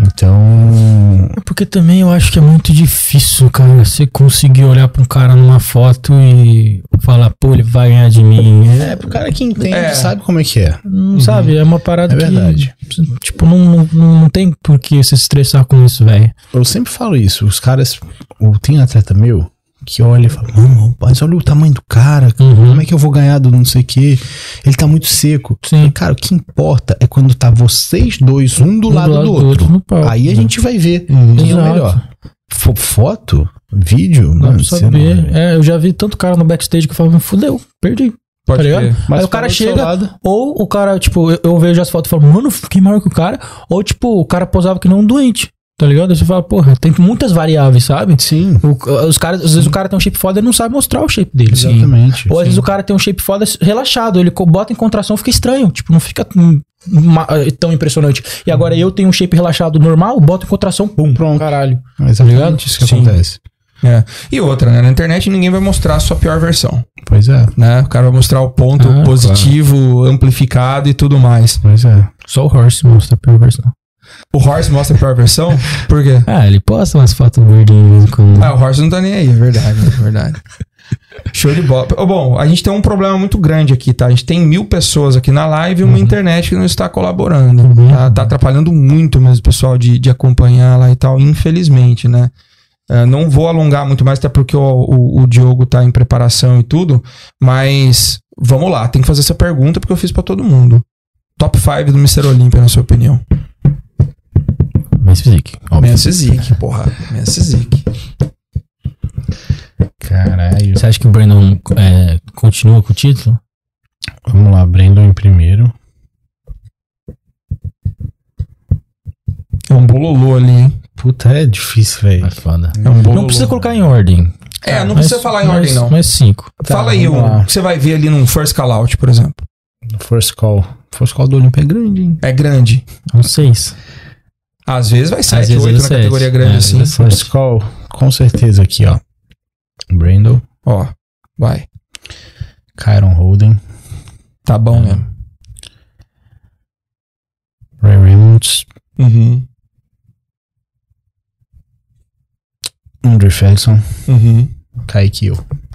Então, Porque também eu acho que é muito difícil, cara, você conseguir olhar pra um cara numa foto e falar, pô, ele vai ganhar de mim. é pro cara que entende, É. sabe como é que é. Não sabe, é uma parada É que. verdade. Tipo, não, não, não tem por que se estressar com isso, velho. Eu sempre falo isso, os caras, o- tem atleta meu que olha e fala, mano, mas olha o tamanho do cara, Uhum. como é que eu vou ganhar do não sei o que? Ele tá muito seco. Sim. E, cara, o que importa é quando tá vocês dois, um do, lado, do outro. no palco. Aí a gente vai ver Uhum. quem é o melhor. Fo- foto, vídeo, Dá mano, não saber. vai ver. É, eu já vi tanto cara no backstage que eu falo, fudeu, perdi. Pode tá ligado? crer. Mas Aí o cara do seu chega, lado. ou o cara, tipo, eu, eu vejo as fotos e falo, mano, fiquei maior que o cara. Ou, tipo, o cara posava que não um doente. Tá ligado? Você fala, porra, tem muitas variáveis, sabe? Sim, O- os caras, às vezes o cara tem um shape foda e não sabe mostrar o shape dele. exatamente. Ou às sim. vezes o cara tem um shape foda relaxado, ele bota em contração, fica estranho, tipo, não fica hum, ma- tão impressionante. E agora eu tenho um shape relaxado normal, boto em contração, pum, Pronto. caralho. Exatamente ligado? isso que Sim. acontece. É. E outra, né? Na internet ninguém vai mostrar a sua pior versão. Pois é, Né? O cara vai mostrar o ponto Ah, positivo, amplificado e tudo mais. pois é. Só o Horse mostra a pior versão. O Horse mostra a pior versão? Por quê? Ah, ele posta umas fotos gordinhas quando. Ah, o Horse não tá nem aí, é verdade, é verdade. Show de bola. Bom, a gente tem um problema muito grande aqui, tá? A gente tem mil pessoas aqui na live e uma internet que não está colaborando. Uhum. Tá, Tá atrapalhando muito mesmo o pessoal de, de acompanhar lá e tal, infelizmente, né? É, não vou alongar muito mais, até porque o, o, o Diogo tá em preparação e tudo, mas vamos lá, tem que fazer essa pergunta porque eu fiz pra todo mundo. Top 5 do Mr. Olímpia, na sua opinião? Mas physique, óbvio. Men's Physique, porra. Men's Physique. Caralho. Você acha que o Brandon é, continua com o título? Vamos lá, Brandon em primeiro. É um bololô ali, hein? Puta, é difícil, velho. É foda. É um. Não precisa colocar em ordem. É, não Mas- precisa falar em mas- ordem, não. Mas cinco. Fala aí o que você vai ver ali num first call out, por exemplo. First call. First call do Olympia é grande, hein? É grande. Um seis. Às vezes vai 7, vezes 8 é na sete. categoria grande É, assim. First call, com certeza aqui, ó. Brandon, Ó, vai. Kyron Holden, Tá bom É. mesmo. Ray Reynolds, Uhum. Andre Ferguson, Uhum. Kaique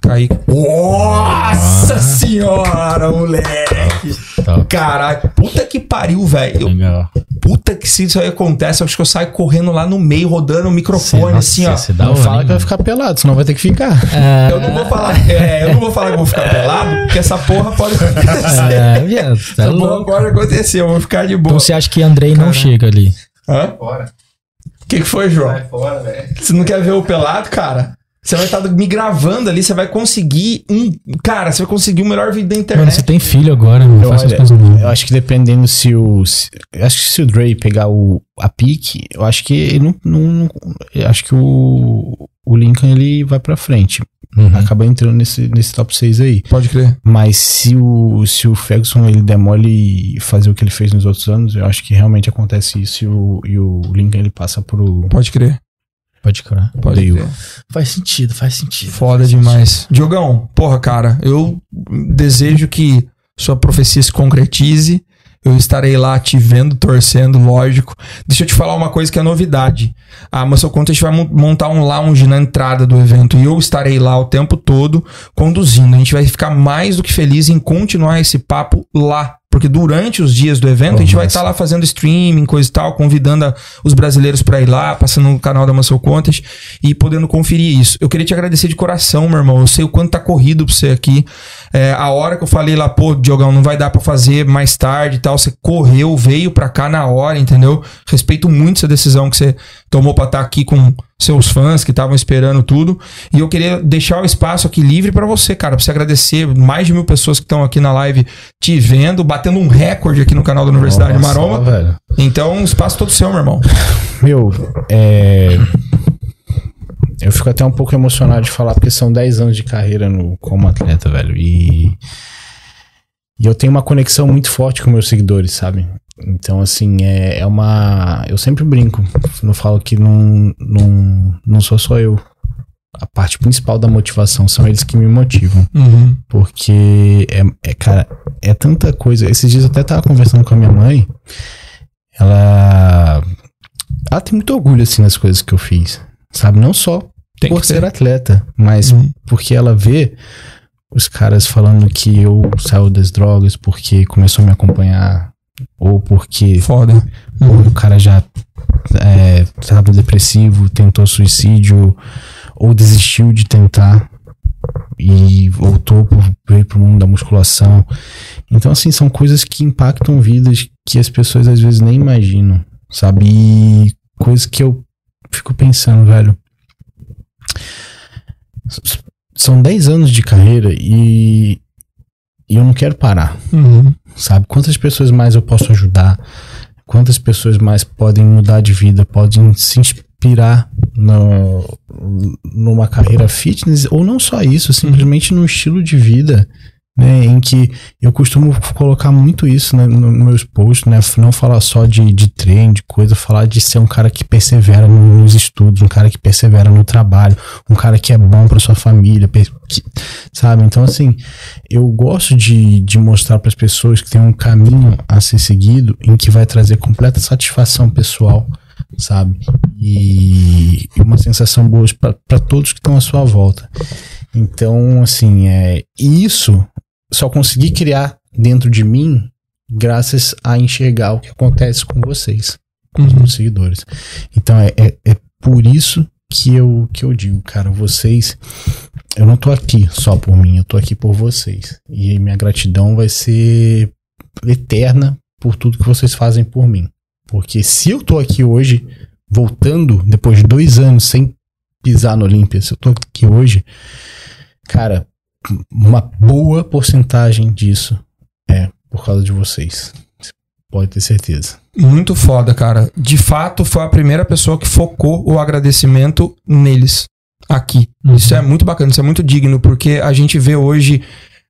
Kaique. Nossa senhora, moleque. Top. Caralho, puta que pariu, velho. Legal. Puta que se isso aí acontece, eu acho que eu saio correndo lá no meio, rodando o microfone, assim, ó. Você dá Não fala que vai ficar pelado, senão vai ter que ficar. É, Eu não vou falar, é, eu não vou falar que eu vou ficar pelado, porque essa porra pode acontecer. É, viado, tá essa porra louco. pode acontecer, eu vou ficar de boa. Então você acha que Andrei não Caralho. chega ali? Hã? Fora. O que, que foi, João? Sai fora, velho. Você não quer ver o pelado, cara? Você vai estar me gravando ali, você vai conseguir um. Cara, você vai conseguir o melhor vídeo da Mano, internet. você tem filho agora, não Eu, faça as coisas não. eu acho que dependendo se o. se- eu acho que se o Dre pegar o, a pique, eu acho que ele não. não, acho que o, o Lincoln ele vai pra frente. Uhum. Acaba entrando nesse, nesse top 6 aí. Pode crer. Mas se o, se o Ferguson ele demole e fazer o que ele fez nos outros anos, eu acho que realmente acontece isso e o, e o Lincoln ele passa pro. Pode crer. Pode curar. Pode crer. Faz sentido, faz sentido. Foda demais. Diogão, porra, cara, eu desejo que sua profecia se concretize. Eu estarei lá te vendo, torcendo, lógico. Deixa eu te falar uma coisa que é novidade. A Muscle Contest vai mon- montar um lounge na entrada do evento e eu estarei lá o tempo todo conduzindo. A gente vai ficar mais do que feliz em continuar esse papo lá. Porque durante os dias do evento, a gente vai estar lá fazendo streaming, coisa e tal, convidando a- os brasileiros para ir lá, passando no canal da Muscle Contest e podendo conferir isso. Eu queria te agradecer de coração, meu irmão. Eu sei o quanto tá corrido pra você aqui. É, a hora que eu falei lá, pô, Diogão, não vai dar pra fazer mais tarde e tal, você correu, veio pra cá na hora, entendeu? Respeito muito essa decisão que você tomou pra estar aqui com seus fãs que estavam esperando tudo. E eu queria deixar o espaço aqui livre pra você, cara, pra você agradecer mais de mil pessoas que estão aqui na live te vendo, batendo um recorde aqui no canal da Universidade Nossa, Maroma. velho. Então, o espaço todo seu, meu irmão. Meu, é. Eu fico até um pouco emocionado de falar, porque são 10 anos de carreira no, como atleta, velho. E. E eu tenho uma conexão muito forte com meus seguidores, sabe? Então, assim, é, é uma. Eu sempre brinco. Não falo que não, não, não sou só eu. A parte principal da motivação são eles que me motivam. Uhum. Porque é, é, cara, é tanta coisa. Esses dias eu até tava conversando com a minha mãe. Ela. Ela tem muito orgulho, assim, nas coisas que eu fiz. Sabe? Não só Tem por ser ter. atleta, mas Uhum. porque ela vê os caras falando que eu saio das drogas porque começou a me acompanhar. Ou porque Foda. ou o cara já é, estava depressivo, tentou suicídio, ou desistiu de tentar e voltou pro, veio pro mundo da musculação. Então, assim, são coisas que impactam vidas que as pessoas às vezes nem imaginam, sabe? E coisas que eu fico pensando, velho. São 10 anos de carreira e, e eu não quero parar Uhum. sabe? Quantas pessoas mais eu posso ajudar? Quantas pessoas mais podem mudar de vida, podem se inspirar no, numa carreira fitness, ou não só isso, simplesmente no estilo de vida, né? Em que eu costumo colocar muito isso né, no- nos meus posts, né? Não falar só de, de treino, de coisa, falar de ser um cara que persevera no- nos estudos, um cara que persevera no trabalho, um cara que é bom para sua família, que- sabe? Então, assim, eu gosto de, de mostrar para as pessoas que tem um caminho a ser seguido em que vai trazer completa satisfação pessoal, sabe? E, uma sensação boa para todos que estão à sua volta. Então, assim, é isso só consegui criar dentro de mim graças a enxergar o que acontece com vocês, com os Uhum. meus seguidores. Então, é, é, é por isso que eu, que eu digo, cara, vocês eu não tô aqui só por mim, eu tô aqui por vocês. E minha gratidão vai ser eterna por tudo que vocês fazem por mim. Porque se eu tô aqui hoje, voltando depois de dois anos sem pisar no Olímpia, se eu tô aqui hoje, cara, uma boa porcentagem disso é por causa de vocês. Você Pode ter certeza. Muito foda, cara. De fato, foi a primeira pessoa que focou o agradecimento neles. Aqui. Isso é muito bacana, isso é muito digno, porque a gente vê hoje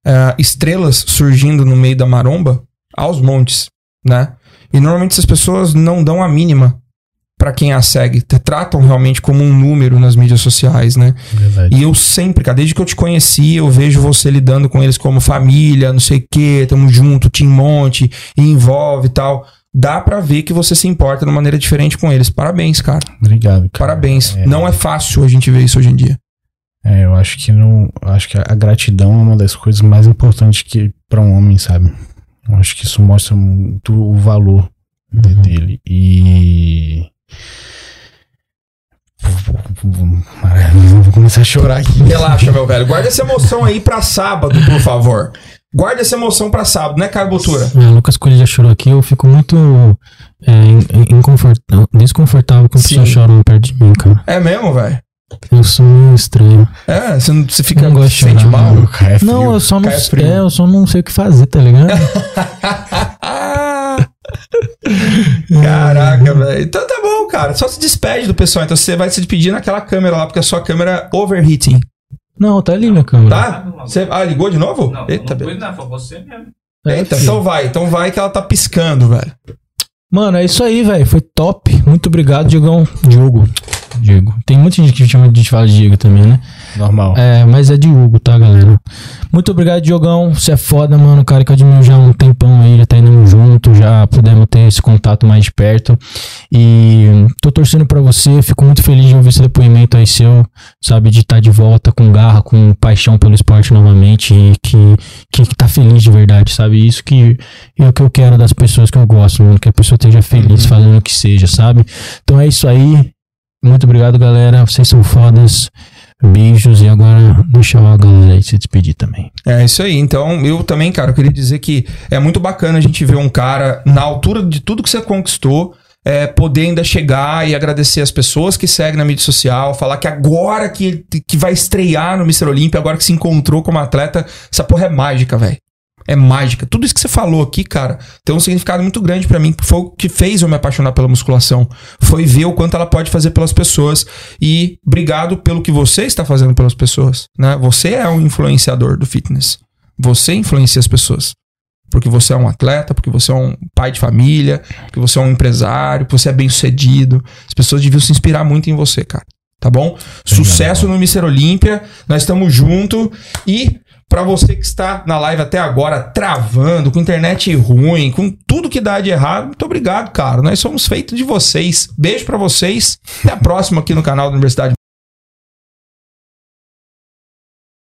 eh, estrelas surgindo no meio da maromba aos montes, né? E normalmente essas pessoas não dão a mínima pra quem as segue. Te tratam realmente como um número nas mídias sociais, né? Verdade. E eu sempre, cara, desde que eu te conheci, eu vejo você lidando com eles como família, não sei o quê, tamo junto, te monte, e envolve e tal. Dá pra ver que você se importa de uma maneira diferente com eles. Parabéns, cara. Obrigado. cara. Parabéns. É. Não é fácil a gente ver isso hoje em dia. É, eu acho que não. Acho que a gratidão é uma das coisas mais importantes que para um homem, sabe? Eu acho que isso mostra muito o valor de- dele. E. Vou começar a chorar aqui. Relaxa, meu velho. Guarda essa emoção aí pra sábado, por favor. Guarda essa emoção pra sábado, né, Caio Botura? É, o Lucas Coelho já chorou aqui, eu fico muito é, desconfortável quando Sim. pessoas choram perto de mim, cara. É mesmo, velho? Eu sou meio estranho. É, você, não, você fica Não gosto de se sente chorar, mal. O cara é. Não, eu só não, frio. é, eu só não sei o que fazer, tá ligado? Caraca, velho. Então tá cara. Só se despede do pessoal. Então você vai se despedir naquela câmera lá, porque a sua câmera é overheating. não, tá ali minha câmera. Tá? Você, ah, ligou de novo? Não, Eita, não foi não, foi você mesmo. Eita, filho. então vai. Então vai que ela tá piscando, velho. Mano, é isso aí, velho. Foi top. Muito obrigado, Diogão. Diogo. Diego. Tem muita gente que chama de gente fala de Diego também, né? Normal. É, mas é Diogo, tá, galera? Muito obrigado, Diogão. Você é foda, mano. Cara que eu admiro já há um tempão aí, já tá indo junto, já pudemos ter esse contato mais de perto. E tô torcendo pra você, fico muito feliz de ouvir esse depoimento aí seu, sabe? De estar de volta com garra, com paixão pelo esporte novamente e que, que, que tá feliz de verdade, sabe? Isso que é o que eu quero das pessoas que eu gosto, mano. Que a pessoa esteja feliz fazendo o que seja, sabe? Então é isso aí. Muito obrigado, galera. Vocês são fodas. Beijos e agora deixa a galera aí se despedir também. É isso aí. Então, eu também, cara, eu queria dizer que é muito bacana a gente ver um cara na altura de tudo que você conquistou. É, poder ainda chegar e agradecer as pessoas que seguem na mídia social, falar que agora que, que vai estrear no Mr. Olímpia, agora que se encontrou como atleta, essa porra é mágica, velho. É mágica. Tudo isso que você falou aqui, cara, tem um significado muito grande pra mim, foi o que fez eu me apaixonar pela musculação. Foi ver o quanto ela pode fazer pelas pessoas. E obrigado pelo que você está fazendo pelas pessoas, né? Você é um influenciador do fitness. Você influencia as pessoas. porque você é um atleta, porque você é um pai de família, porque você é um empresário, porque você é bem sucedido. As pessoas deviam se inspirar muito em você, cara. Tá bom? Sucesso no Mister Olímpia. Nós estamos junto e para você que está na live até agora travando, com internet ruim, com tudo que dá de errado, muito obrigado, cara. Nós somos feitos de vocês. Beijo para vocês. Até a próxima aqui no canal da Universidade